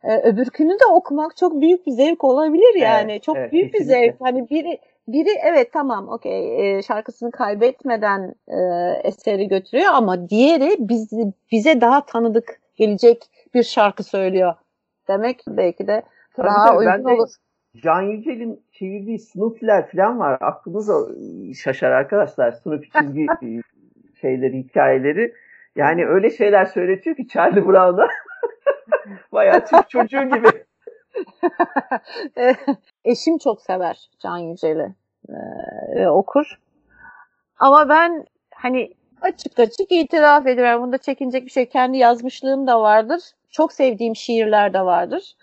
Speaker 2: ee, öbürkünü de okumak çok büyük bir zevk olabilir yani.
Speaker 1: Evet,
Speaker 2: çok
Speaker 1: evet,
Speaker 2: büyük bir
Speaker 1: kesinlikle.
Speaker 2: zevk. Hani biri biri evet tamam okey e, şarkısını kaybetmeden e, eseri götürüyor ama diğeri bizi, bize daha tanıdık gelecek bir şarkı söylüyor. Demek belki de
Speaker 1: Tabii
Speaker 2: daha
Speaker 1: tabii,
Speaker 2: uygun
Speaker 1: de
Speaker 2: olur.
Speaker 1: Can Yücel'in çevirdiği Snoopy'ler falan var. Aklınıza şaşar arkadaşlar. Snoopy çizgi e, şeyleri, hikayeleri. Yani öyle şeyler söyletiyor ki Charlie Brown'a. Bayağı Türk çocuğu gibi.
Speaker 2: Eşim çok sever Can Yücel'i e, ve okur. Ama ben hani açık açık itiraf ediyorum. Bunda çekinecek bir şey. Kendi yazmışlığım da vardır. Çok sevdiğim şiirler de vardır.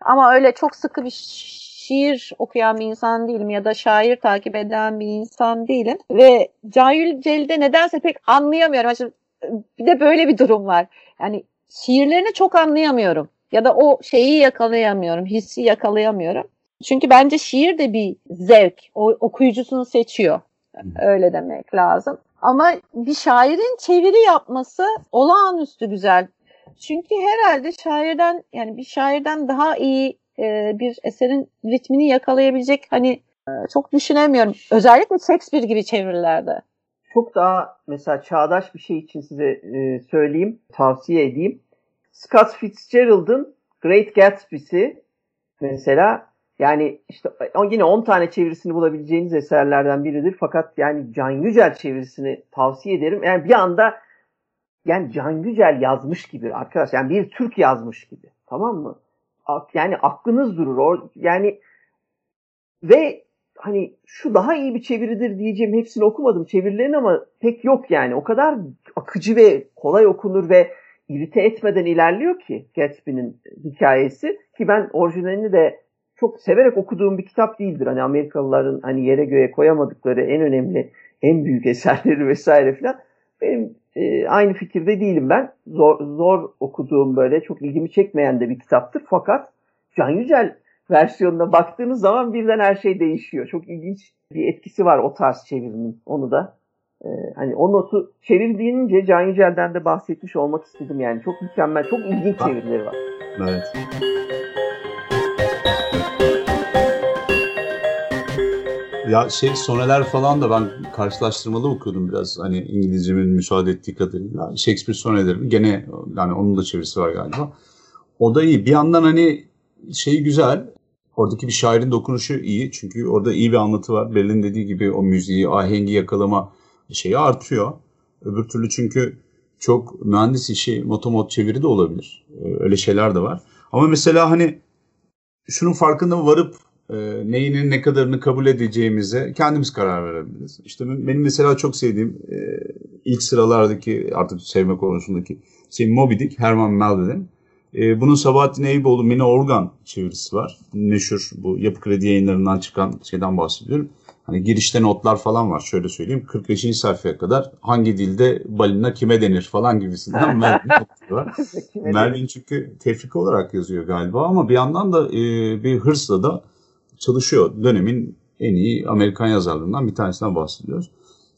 Speaker 2: Ama öyle çok sıkı bir şiir okuyan bir insan değilim ya da şair takip eden bir insan değilim. Ve Can Yücel'i de nedense pek anlayamıyorum. Şimdi bir de böyle bir durum var. Yani şiirlerini çok anlayamıyorum. Ya da o şeyi yakalayamıyorum, hissi yakalayamıyorum. Çünkü bence şiir de bir zevk. O okuyucusunu seçiyor. Öyle demek lazım. Ama bir şairin çeviri yapması olağanüstü güzel. Çünkü herhalde şairden yani bir şairden daha iyi e, bir eserin ritmini yakalayabilecek hani e, çok düşünemiyorum. Özellikle Shakespeare gibi çevirilerde.
Speaker 1: Çok daha mesela çağdaş bir şey için size e, söyleyeyim, tavsiye edeyim. Scott Fitzgerald'ın Great Gatsby'si mesela yani işte yine 10 tane çevirisini bulabileceğiniz eserlerden biridir. Fakat yani Can Yücel çevirisini tavsiye ederim. Yani bir anda yani Can Yücel yazmış gibi arkadaş. Yani bir Türk yazmış gibi. Tamam mı? Yani aklınız durur. Yani ve hani şu daha iyi bir çeviridir diyeceğim hepsini okumadım çevirilerini ama pek yok yani. O kadar akıcı ve kolay okunur ve irite etmeden ilerliyor ki Gatsby'nin hikayesi ki ben orijinalini de çok severek okuduğum bir kitap değildir. Hani Amerikalıların hani yere göğe koyamadıkları en önemli, en büyük eserleri vesaire filan. Benim e, aynı fikirde değilim ben. Zor, zor okuduğum böyle çok ilgimi çekmeyen de bir kitaptır. Fakat Can Yücel versiyonuna baktığınız zaman birden her şey değişiyor. Çok ilginç bir etkisi var o tarz çevirinin. Onu da Ee, hani o notu çevirdiğince Can Yücel'den de bahsetmiş olmak istedim yani. Çok mükemmel, çok ilginç çevirileri var.
Speaker 3: Evet. Ya şey soneler falan da ben karşılaştırmalı okuyordum biraz hani İngilizcemin müsaade ettiği kadarıyla. Shakespeare sonelerini gene yani onun da çevirisi var galiba. O da iyi. Bir yandan hani şey güzel. Oradaki bir şairin dokunuşu iyi. Çünkü orada iyi bir anlatı var. Berlin dediği gibi o müziği, ahengi yakalama şeyi artıyor. Öbür türlü çünkü çok mühendis işi, motomot çeviri de olabilir. Öyle şeyler de var. Ama mesela hani şunun farkında varıp e, neyinin ne kadarını kabul edeceğimize kendimiz karar verebiliriz. İşte benim mesela çok sevdiğim e, ilk sıralardaki artık sevme konusundaki şey Moby Dick, Herman Melville'in. E, bunun Sabahattin Eyüboğlu Mine Organ çevirisi var. Meşhur bu Yapı Kredi yayınlarından çıkan şeyden bahsediyorum. Hani girişte notlar falan var. Şöyle söyleyeyim 45. sayfaya kadar hangi dilde balina kime denir falan gibisinden notları var. Melvin çünkü tefrika olarak yazıyor galiba ama bir yandan da e, bir hırsla da çalışıyor. Dönemin en iyi Amerikan yazarlarından bir tanesinden bahsediyoruz.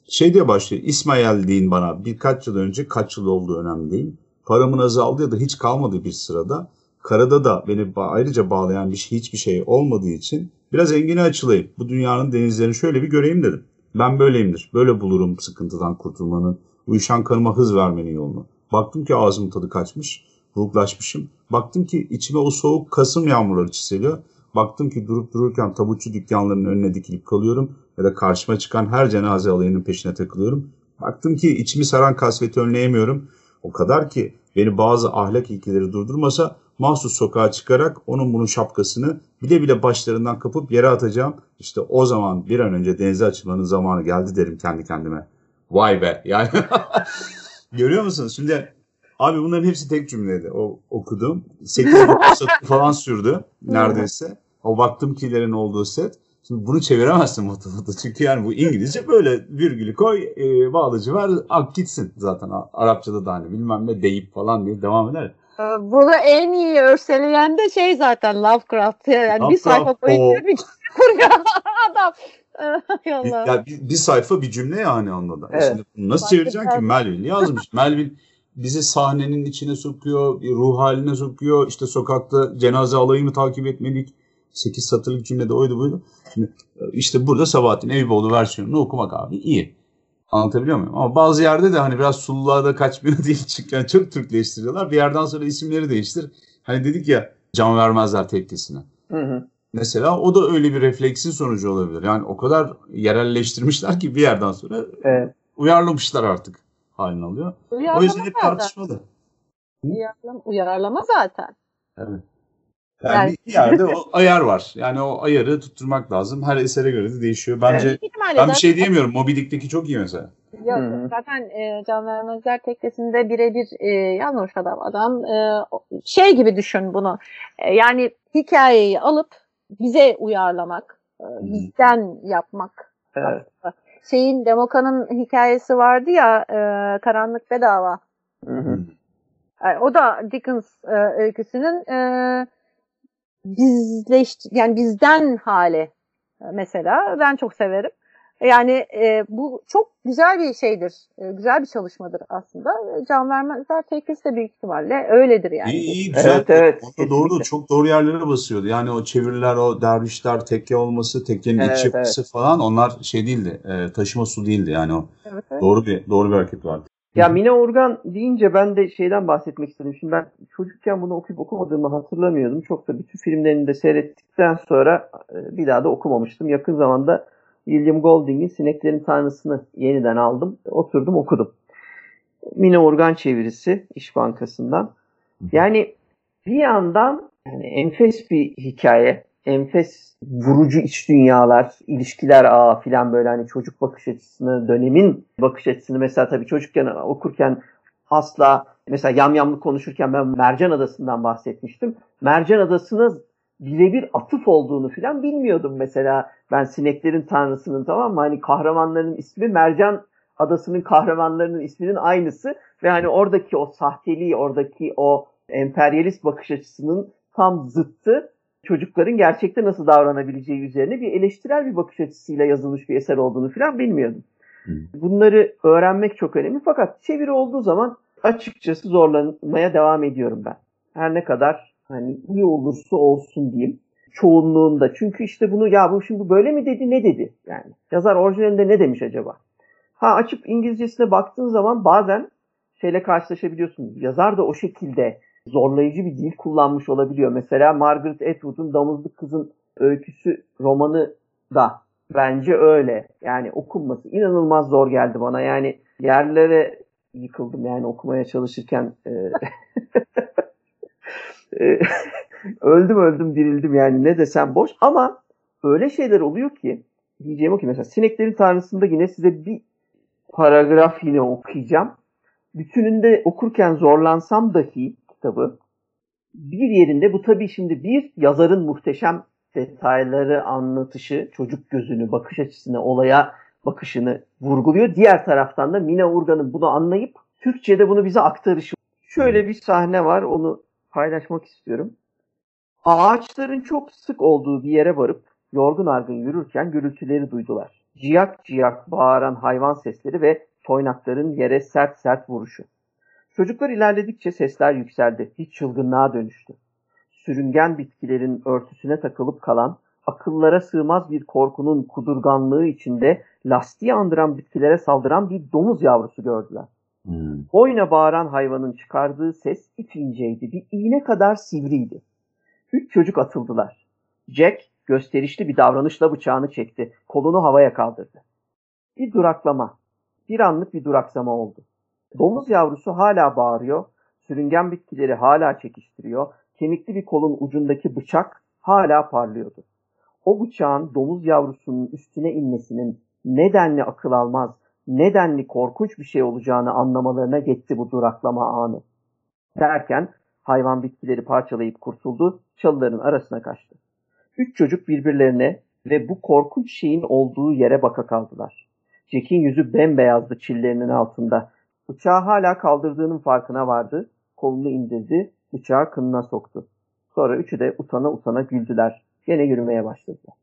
Speaker 3: Şey diye başlıyor. İsmail deyin bana birkaç yıl önce kaç yıl olduğu önemli değil. Paramın azaldı ya da hiç kalmadı bir sırada. Karada da beni ayrıca bağlayan bir şey, hiçbir şey olmadığı için biraz engine açılayım. Bu dünyanın denizlerini şöyle bir göreyim dedim. Ben böyleyimdir. Böyle bulurum sıkıntıdan kurtulmanın, uyuşan kanıma hız vermenin yolunu. Baktım ki ağzımın tadı kaçmış, buruklaşmışım. Baktım ki içime o soğuk Kasım yağmurları çiseliyor. Baktım ki durup dururken tabutçu dükkanlarının önüne dikilip kalıyorum ya da karşıma çıkan her cenaze alayının peşine takılıyorum. Baktım ki içimi saran kasveti önleyemiyorum. O kadar ki beni bazı ahlak ilkeleri durdurmasa mahsus sokağa çıkarak onun bunun şapkasını bile bile başlarından kapıp yere atacağım. İşte o zaman bir an önce denize açılmanın zamanı geldi derim kendi kendime. Vay be yani görüyor musunuz? Şimdi abi bunların hepsi tek cümleydi o okuduğum. 8 satır falan sürdü neredeyse. O baktım kilerin olduğu set. Şimdi bunu çeviremezsin matematikte. Çünkü yani bu İngilizce böyle virgülü koy, e, bağlıcı ver, ak gitsin zaten. Arapçada da hani bilmem ne deyip falan diye devam eder.
Speaker 2: Bunu en iyi örseleyen de şey zaten Lovecraft. Yani Lovecraft, bir sayfa boyunca bir kuruyor adam.
Speaker 3: bir, ya bir, bir sayfa bir cümle yani anladı. Evet. Şimdi bunu nasıl çevireceksin ki Melvin yazmış. Melvin bizi sahnenin içine sokuyor, ruh haline sokuyor. İşte sokakta cenaze alayını takip etmedik. 8 satırlık cümlede oydu buydu. Şimdi, işte burada Sabahattin Eyüboğlu versiyonunu okumak abi iyi. Anlatabiliyor muyum? Ama bazı yerde de hani biraz sulluğa da kaçmıyor diye çıkken çok Türkleştiriyorlar. Bir yerden sonra isimleri değiştir. Hani dedik ya can vermezler tekkesine. Hı hı. Mesela o da öyle bir refleksin sonucu olabilir. Yani o kadar yerelleştirmişler ki bir yerden sonra evet. uyarlamışlar artık halini alıyor. Uyarlama o yüzden hep tartışmalı.
Speaker 2: Uyarlama, uyarlama zaten.
Speaker 3: Evet. Yani, yani bir yerde o ayar var. Yani o ayarı tutturmak lazım. Her esere göre de değişiyor. Bence evet, ben bir şey diyemiyorum. Moby Dick'teki çok iyi mesela.
Speaker 2: Yok, zaten e, Can Vermezler teknesinde birebir e, yanlış adam adam e, şey gibi düşün bunu. E, yani hikayeyi alıp bize uyarlamak, e, bizden yapmak. Evet. Şeyin Demoka'nın hikayesi vardı ya e, Karanlık Bedava. Hı hı. E, o da Dickens e, öyküsünün e, bizleş yani bizden hale mesela ben çok severim. Yani e, bu çok güzel bir şeydir. E, güzel bir çalışmadır aslında. Can vermezler teknisi de büyük ihtimalle öyledir yani.
Speaker 3: İyi, iyi güzel. Evet, evet. O da doğru. Çok doğru yerlere basıyordu. Yani o çeviriler, o dervişler, tekke olması, tekkenin evet, iç yapısı evet. falan onlar şey değildi. E, taşıma su değildi yani o. Evet, evet. Doğru bir doğru bir hareket vardı.
Speaker 1: Ya Mine Organ deyince ben de şeyden bahsetmek istedim. Şimdi ben çocukken bunu okuyup okumadığımı hatırlamıyordum. Çok da bütün filmlerini de seyrettikten sonra e, bir daha da okumamıştım. Yakın zamanda William Golding'in Sineklerin Tanrısını yeniden aldım. Oturdum okudum. Mine Organ çevirisi İş Bankası'ndan. Yani bir yandan yani enfes bir hikaye enfes vurucu iç dünyalar, ilişkiler ağı filan böyle hani çocuk bakış açısını, dönemin bakış açısını mesela tabii çocukken okurken asla mesela yamyamlı konuşurken ben Mercan Adası'ndan bahsetmiştim. Mercan Adası'na birebir atıf olduğunu filan bilmiyordum mesela. Ben sineklerin tanrısının tamam mı? Hani kahramanların ismi Mercan Adası'nın kahramanlarının isminin aynısı ve hani oradaki o sahteliği, oradaki o emperyalist bakış açısının tam zıttı çocukların gerçekte nasıl davranabileceği üzerine bir eleştirel bir bakış açısıyla yazılmış bir eser olduğunu falan bilmiyordum. Bunları öğrenmek çok önemli. Fakat çeviri olduğu zaman açıkçası zorlanmaya devam ediyorum ben. Her ne kadar hani iyi olursa olsun diyeyim. Çoğunluğunda. Çünkü işte bunu ya bu şimdi böyle mi dedi ne dedi yani. Yazar orijinalinde ne demiş acaba? Ha açıp İngilizcesine baktığın zaman bazen şeyle karşılaşabiliyorsun. Yazar da o şekilde zorlayıcı bir dil kullanmış olabiliyor. Mesela Margaret Atwood'un Damızlık Kızın Öyküsü romanı da bence öyle. Yani okunması inanılmaz zor geldi bana. Yani yerlere yıkıldım yani okumaya çalışırken. öldüm öldüm dirildim yani ne desem boş ama öyle şeyler oluyor ki diyeceğim o ki mesela Sineklerin Tanrısı'nda yine size bir paragraf yine okuyacağım. Bütününde okurken zorlansam dahi kitabı bir yerinde bu tabii şimdi bir yazarın muhteşem detayları anlatışı, çocuk gözünü, bakış açısını, olaya bakışını vurguluyor. Diğer taraftan da Mina Urgan'ın bunu anlayıp Türkçe'de bunu bize aktarışı. Şöyle bir sahne var, onu paylaşmak istiyorum. Ağaçların çok sık olduğu bir yere varıp yorgun argın yürürken gürültüleri duydular. Ciyak ciyak bağıran hayvan sesleri ve toynakların yere sert sert vuruşu. Çocuklar ilerledikçe sesler yükseldi. Hiç çılgınlığa dönüştü. Sürüngen bitkilerin örtüsüne takılıp kalan, akıllara sığmaz bir korkunun kudurganlığı içinde lastiği andıran bitkilere saldıran bir domuz yavrusu gördüler. Hmm. Oyna bağıran hayvanın çıkardığı ses ipingeydi. Bir iğne kadar sivriydi. Üç çocuk atıldılar. Jack gösterişli bir davranışla bıçağını çekti. Kolunu havaya kaldırdı. Bir duraklama. Bir anlık bir duraksama oldu. Domuz yavrusu hala bağırıyor. Sürüngen bitkileri hala çekiştiriyor. Kemikli bir kolun ucundaki bıçak hala parlıyordu. O bıçağın domuz yavrusunun üstüne inmesinin nedenli akıl almaz, nedenli korkunç bir şey olacağını anlamalarına geçti bu duraklama anı. Derken hayvan bitkileri parçalayıp kurtuldu, çalıların arasına kaçtı. Üç çocuk birbirlerine ve bu korkunç şeyin olduğu yere baka kaldılar. Jack'in yüzü bembeyazdı çillerinin altında. Bıçağı hala kaldırdığının farkına vardı. Kolunu indirdi, bıçağı kınına soktu. Sonra üçü de utana utana güldüler. Gene yürümeye başladılar.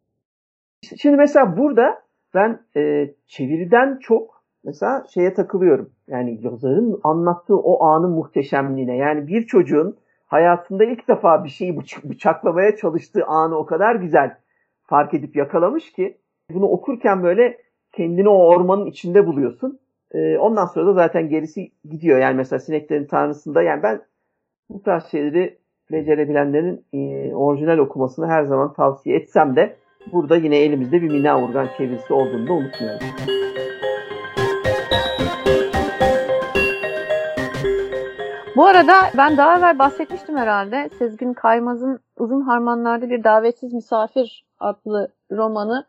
Speaker 1: Şimdi mesela burada ben e, çeviriden çok mesela şeye takılıyorum. Yani yazarın anlattığı o anın muhteşemliğine. Yani bir çocuğun hayatında ilk defa bir şeyi bıçaklamaya çalıştığı anı o kadar güzel fark edip yakalamış ki bunu okurken böyle kendini o ormanın içinde buluyorsun. E, ondan sonra da zaten gerisi gidiyor. Yani mesela sineklerin tanrısında yani ben bu tarz şeyleri becerebilenlerin e, orijinal okumasını her zaman tavsiye etsem de burada yine elimizde bir Mina Urgan çevirisi olduğunu da unutmayalım.
Speaker 2: Bu arada ben daha evvel bahsetmiştim herhalde. Sezgin Kaymaz'ın Uzun Harmanlarda Bir Davetsiz Misafir adlı romanı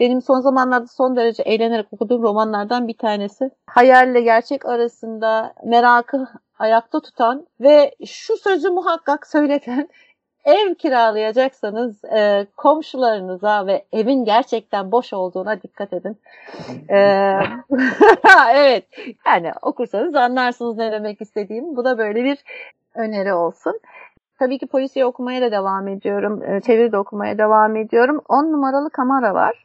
Speaker 2: benim son zamanlarda son derece eğlenerek okuduğum romanlardan bir tanesi. Hayalle gerçek arasında merakı ayakta tutan ve şu sözü muhakkak söyleten ev kiralayacaksanız e, komşularınıza ve evin gerçekten boş olduğuna dikkat edin. E, evet yani okursanız anlarsınız ne demek istediğim. Bu da böyle bir öneri olsun. Tabii ki polisiye okumaya da devam ediyorum. E, çeviri de okumaya devam ediyorum. 10 numaralı kamera var.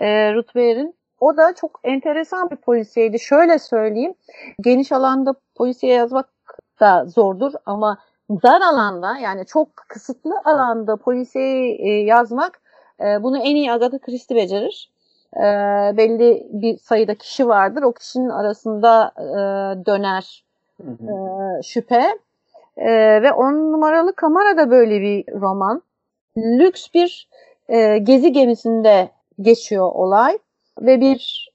Speaker 2: E, Rutber'in. O da çok enteresan bir polisiyeydi. Şöyle söyleyeyim. Geniş alanda polisiye yazmak da zordur ama dar alanda yani çok kısıtlı alanda polisiye e, yazmak e, bunu en iyi Agatha Christie becerir. E, belli bir sayıda kişi vardır. O kişinin arasında e, döner e, şüphe. E, ve on numaralı kamera da böyle bir roman. Lüks bir e, gezi gemisinde geçiyor olay ve bir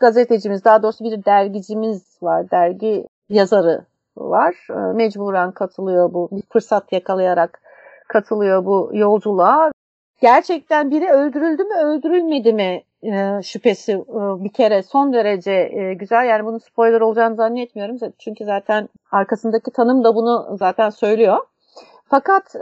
Speaker 2: gazetecimiz daha doğrusu bir dergicimiz var. Dergi yazarı var. Ee, mecburen katılıyor bu. Bir fırsat yakalayarak katılıyor bu yolculuğa. Gerçekten biri öldürüldü mü öldürülmedi mi e, şüphesi e, bir kere son derece e, güzel. Yani bunun spoiler olacağını zannetmiyorum. Çünkü zaten arkasındaki tanım da bunu zaten söylüyor. Fakat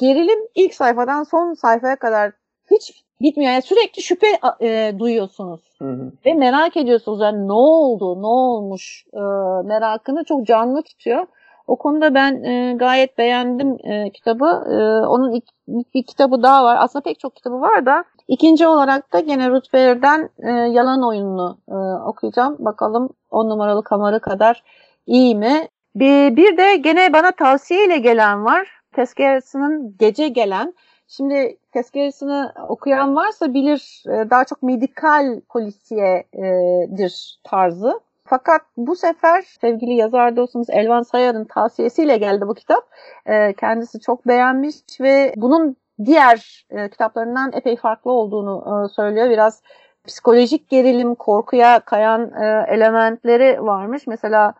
Speaker 2: gerilim ilk sayfadan son sayfaya kadar hiç bitmiyor. Yani sürekli şüphe e, duyuyorsunuz. Hı hı. Ve merak ediyorsunuz yani ne oldu, ne olmuş e, merakını çok canlı tutuyor. O konuda ben e, gayet beğendim e, kitabı. E, onun ilk, ilk bir kitabı daha var. Aslında pek çok kitabı var da. İkinci olarak da gene Ruth Baer'den e, Yalan Oyununu e, okuyacağım. Bakalım on numaralı kamarı kadar iyi mi? Bir, bir de gene bana tavsiyeyle gelen var. Tezkeresinin Gece Gelen. Şimdi tezkeresini okuyan varsa bilir e, daha çok medikal polisiyedir tarzı. Fakat bu sefer sevgili yazar dostumuz Elvan Sayar'ın tavsiyesiyle geldi bu kitap. E, kendisi çok beğenmiş ve bunun diğer e, kitaplarından epey farklı olduğunu söylüyor. Biraz psikolojik gerilim, korkuya kayan elementleri varmış. Mesela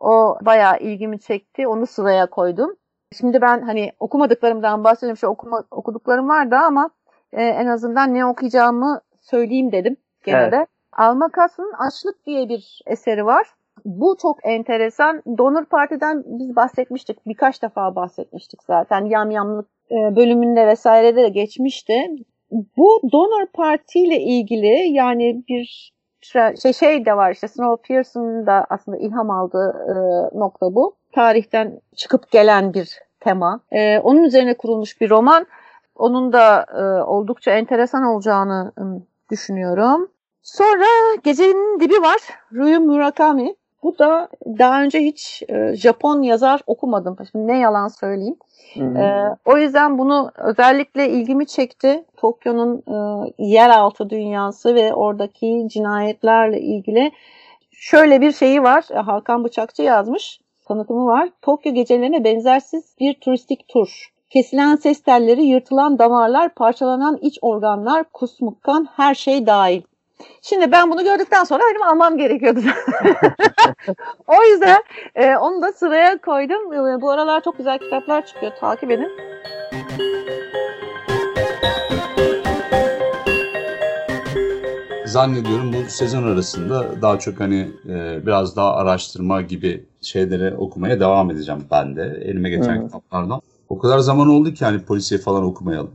Speaker 2: o bayağı ilgimi çekti. Onu sıraya koydum. Şimdi ben hani okumadıklarımdan bahsediyorum. Şu okuma, okuduklarım vardı ama e, en azından ne okuyacağımı söyleyeyim dedim gene evet. de. Almakas'ın Açlık diye bir eseri var. Bu çok enteresan. Donor Parti'den biz bahsetmiştik. Birkaç defa bahsetmiştik zaten. Yamyamlık e, bölümünde vesairede de geçmişti. Bu Donor Parti ile ilgili yani bir şey, şey de var işte Snowpiercer'ın da aslında ilham aldığı e, nokta bu. Tarihten çıkıp gelen bir tema. E, onun üzerine kurulmuş bir roman. Onun da e, oldukça enteresan olacağını e, düşünüyorum. Sonra Gecenin Dibi var. Ryu Murakami. Bu da daha önce hiç e, Japon yazar okumadım. Şimdi ne yalan söyleyeyim. E, o yüzden bunu özellikle ilgimi çekti. Tokyo'nun e, yeraltı dünyası ve oradaki cinayetlerle ilgili şöyle bir şeyi var. E, Hakan Bıçakçı yazmış. Tanıtımı var. Tokyo gecelerine benzersiz bir turistik tur. Kesilen ses telleri, yırtılan damarlar, parçalanan iç organlar, kusmuk kan, her şey dahil. Şimdi ben bunu gördükten sonra benim almam gerekiyordu. o yüzden e, onu da sıraya koydum. E, bu aralar çok güzel kitaplar çıkıyor. Takip edin.
Speaker 3: Zannediyorum bu sezon arasında daha çok hani e, biraz daha araştırma gibi şeyleri okumaya devam edeceğim ben de. Elime geçen Hı. kitaplardan. O kadar zaman oldu ki hani polisiye falan okumayalım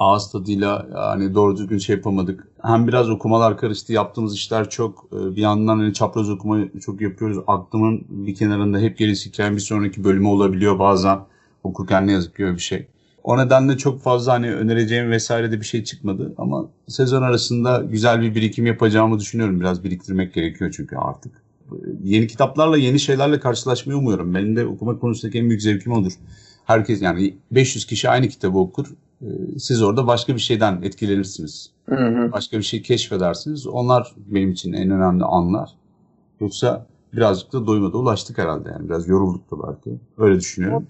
Speaker 3: ağız tadıyla hani doğru düzgün şey yapamadık. Hem biraz okumalar karıştı. Yaptığımız işler çok. E, bir yandan hani çapraz okuma çok yapıyoruz. Aklımın bir kenarında hep hikayenin bir sonraki bölümü olabiliyor bazen. Okurken ne yazık ki öyle bir şey. O nedenle çok fazla hani önereceğim vesaire de bir şey çıkmadı. Ama sezon arasında güzel bir birikim yapacağımı düşünüyorum. Biraz biriktirmek gerekiyor çünkü artık. Yeni kitaplarla, yeni şeylerle karşılaşmayı umuyorum. Benim de okuma konusundaki en büyük zevkim odur. Herkes yani 500 kişi aynı kitabı okur siz orada başka bir şeyden etkilenirsiniz. Hı hı. Başka bir şey keşfedersiniz. Onlar benim için en önemli anlar. Yoksa birazcık da doyuma da ulaştık herhalde yani. Biraz yorulduk da belki. Öyle düşünüyorum.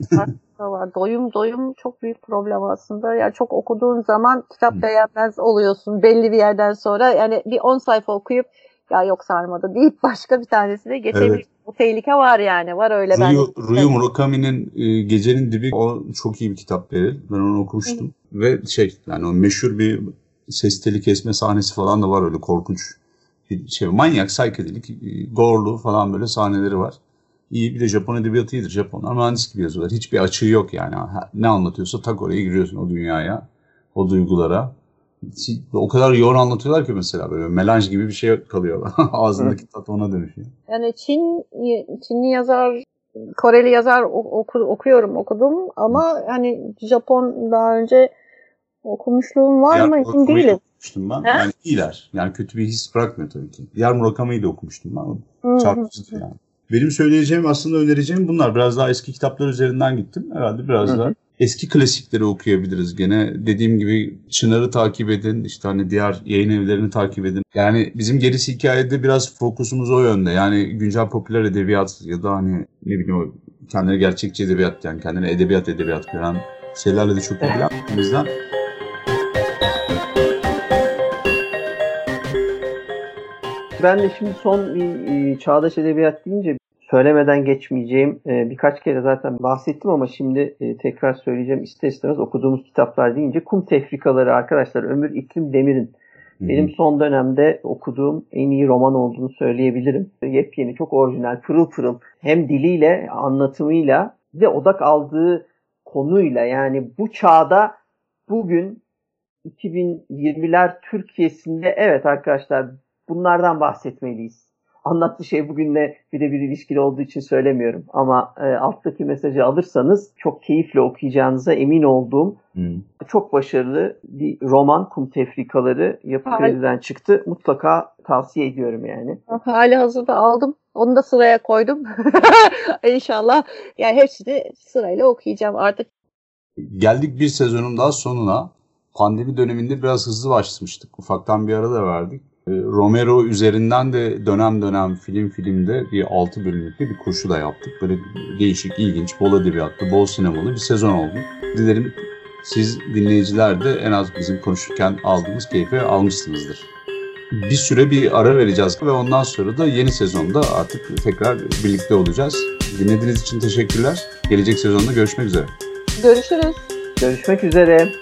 Speaker 2: var. Doyum doyum çok büyük problem aslında. Yani çok okuduğun zaman kitap beğenmez oluyorsun belli bir yerden sonra. Yani bir 10 sayfa okuyup ya yok sarmadı deyip başka bir tanesine geçebilir. Bu tehlike var yani. Var öyle ben.
Speaker 3: Ruyu Murakami'nin e, Gecenin Dibi o çok iyi bir kitap Beril. Ben onu okumuştum. Hı. Ve şey yani o meşhur bir ses teli kesme sahnesi falan da var öyle korkunç bir şey. Manyak, psikodelik, e, gorlu falan böyle sahneleri var. İyi bir de Japon edebiyatı iyidir. Japonlar mühendis gibi yazıyorlar. Hiçbir açığı yok yani. Ne anlatıyorsa tak oraya giriyorsun o dünyaya, o duygulara o kadar yoğun anlatıyorlar ki mesela böyle melanj gibi bir şey kalıyor. Ağzındaki tat ona dönüşüyor.
Speaker 2: Yani Çin Çinli yazar Koreli yazar oku, okuyorum okudum ama hani Japon daha önce okumuşluğum var mı emin değilim.
Speaker 3: Okumuştum ben. He? Yani iyiler. Yani kötü bir his bırakmıyor tabii ki. Diğer Murakami'yi de okumuştum ben. Çarpıcıdır yani. Benim söyleyeceğim aslında önereceğim bunlar. Biraz daha eski kitaplar üzerinden gittim. Herhalde biraz daha eski klasikleri okuyabiliriz gene. Dediğim gibi Çınar'ı takip edin, işte hani diğer yayın evlerini takip edin. Yani bizim gerisi hikayede biraz fokusumuz o yönde. Yani güncel popüler edebiyat ya da hani ne bileyim kendine gerçekçi edebiyat yani kendine edebiyat edebiyat gören şeylerle de çok ilgilenmemizden.
Speaker 1: Ben de şimdi son bir e, çağdaş edebiyat deyince söylemeden geçmeyeceğim e, birkaç kere zaten bahsettim ama şimdi e, tekrar söyleyeceğim ister istemez okuduğumuz kitaplar deyince Kum Tefrikaları arkadaşlar Ömür İklim Demir'in benim son dönemde okuduğum en iyi roman olduğunu söyleyebilirim. Yepyeni, çok orijinal, pırıl pırıl hem diliyle, anlatımıyla ve odak aldığı konuyla yani bu çağda bugün 2020'ler Türkiye'sinde evet arkadaşlar bunlardan bahsetmeliyiz. Anlattığı şey bugünle birebir ilişkili olduğu için söylemiyorum. Ama e, alttaki mesajı alırsanız çok keyifle okuyacağınıza emin olduğum
Speaker 3: Hmm.
Speaker 1: çok başarılı bir roman Kum Tefrikaları Yapı. Kredi'den çıktı. Mutlaka tavsiye ediyorum yani.
Speaker 2: Hali hazırda aldım. Onu da sıraya koydum. İnşallah yani hepsini sırayla okuyacağım artık.
Speaker 3: Geldik bir sezonun daha sonuna. Pandemi döneminde biraz hızlı başlamıştık. Ufaktan bir ara da verdik. Ee, Romero üzerinden de dönem dönem film filmde bir 6 bölümlük bir kurşu da yaptık. Böyle değişik, ilginç, bol edebiyatlı, bol sinemalı bir sezon oldu. Dilerim siz dinleyiciler de en az bizim konuşurken aldığımız keyfi almışsınızdır. Bir süre bir ara vereceğiz ve ondan sonra da yeni sezonda artık tekrar birlikte olacağız. Dinlediğiniz için teşekkürler. Gelecek sezonda görüşmek üzere.
Speaker 2: Görüşürüz.
Speaker 1: Görüşmek üzere.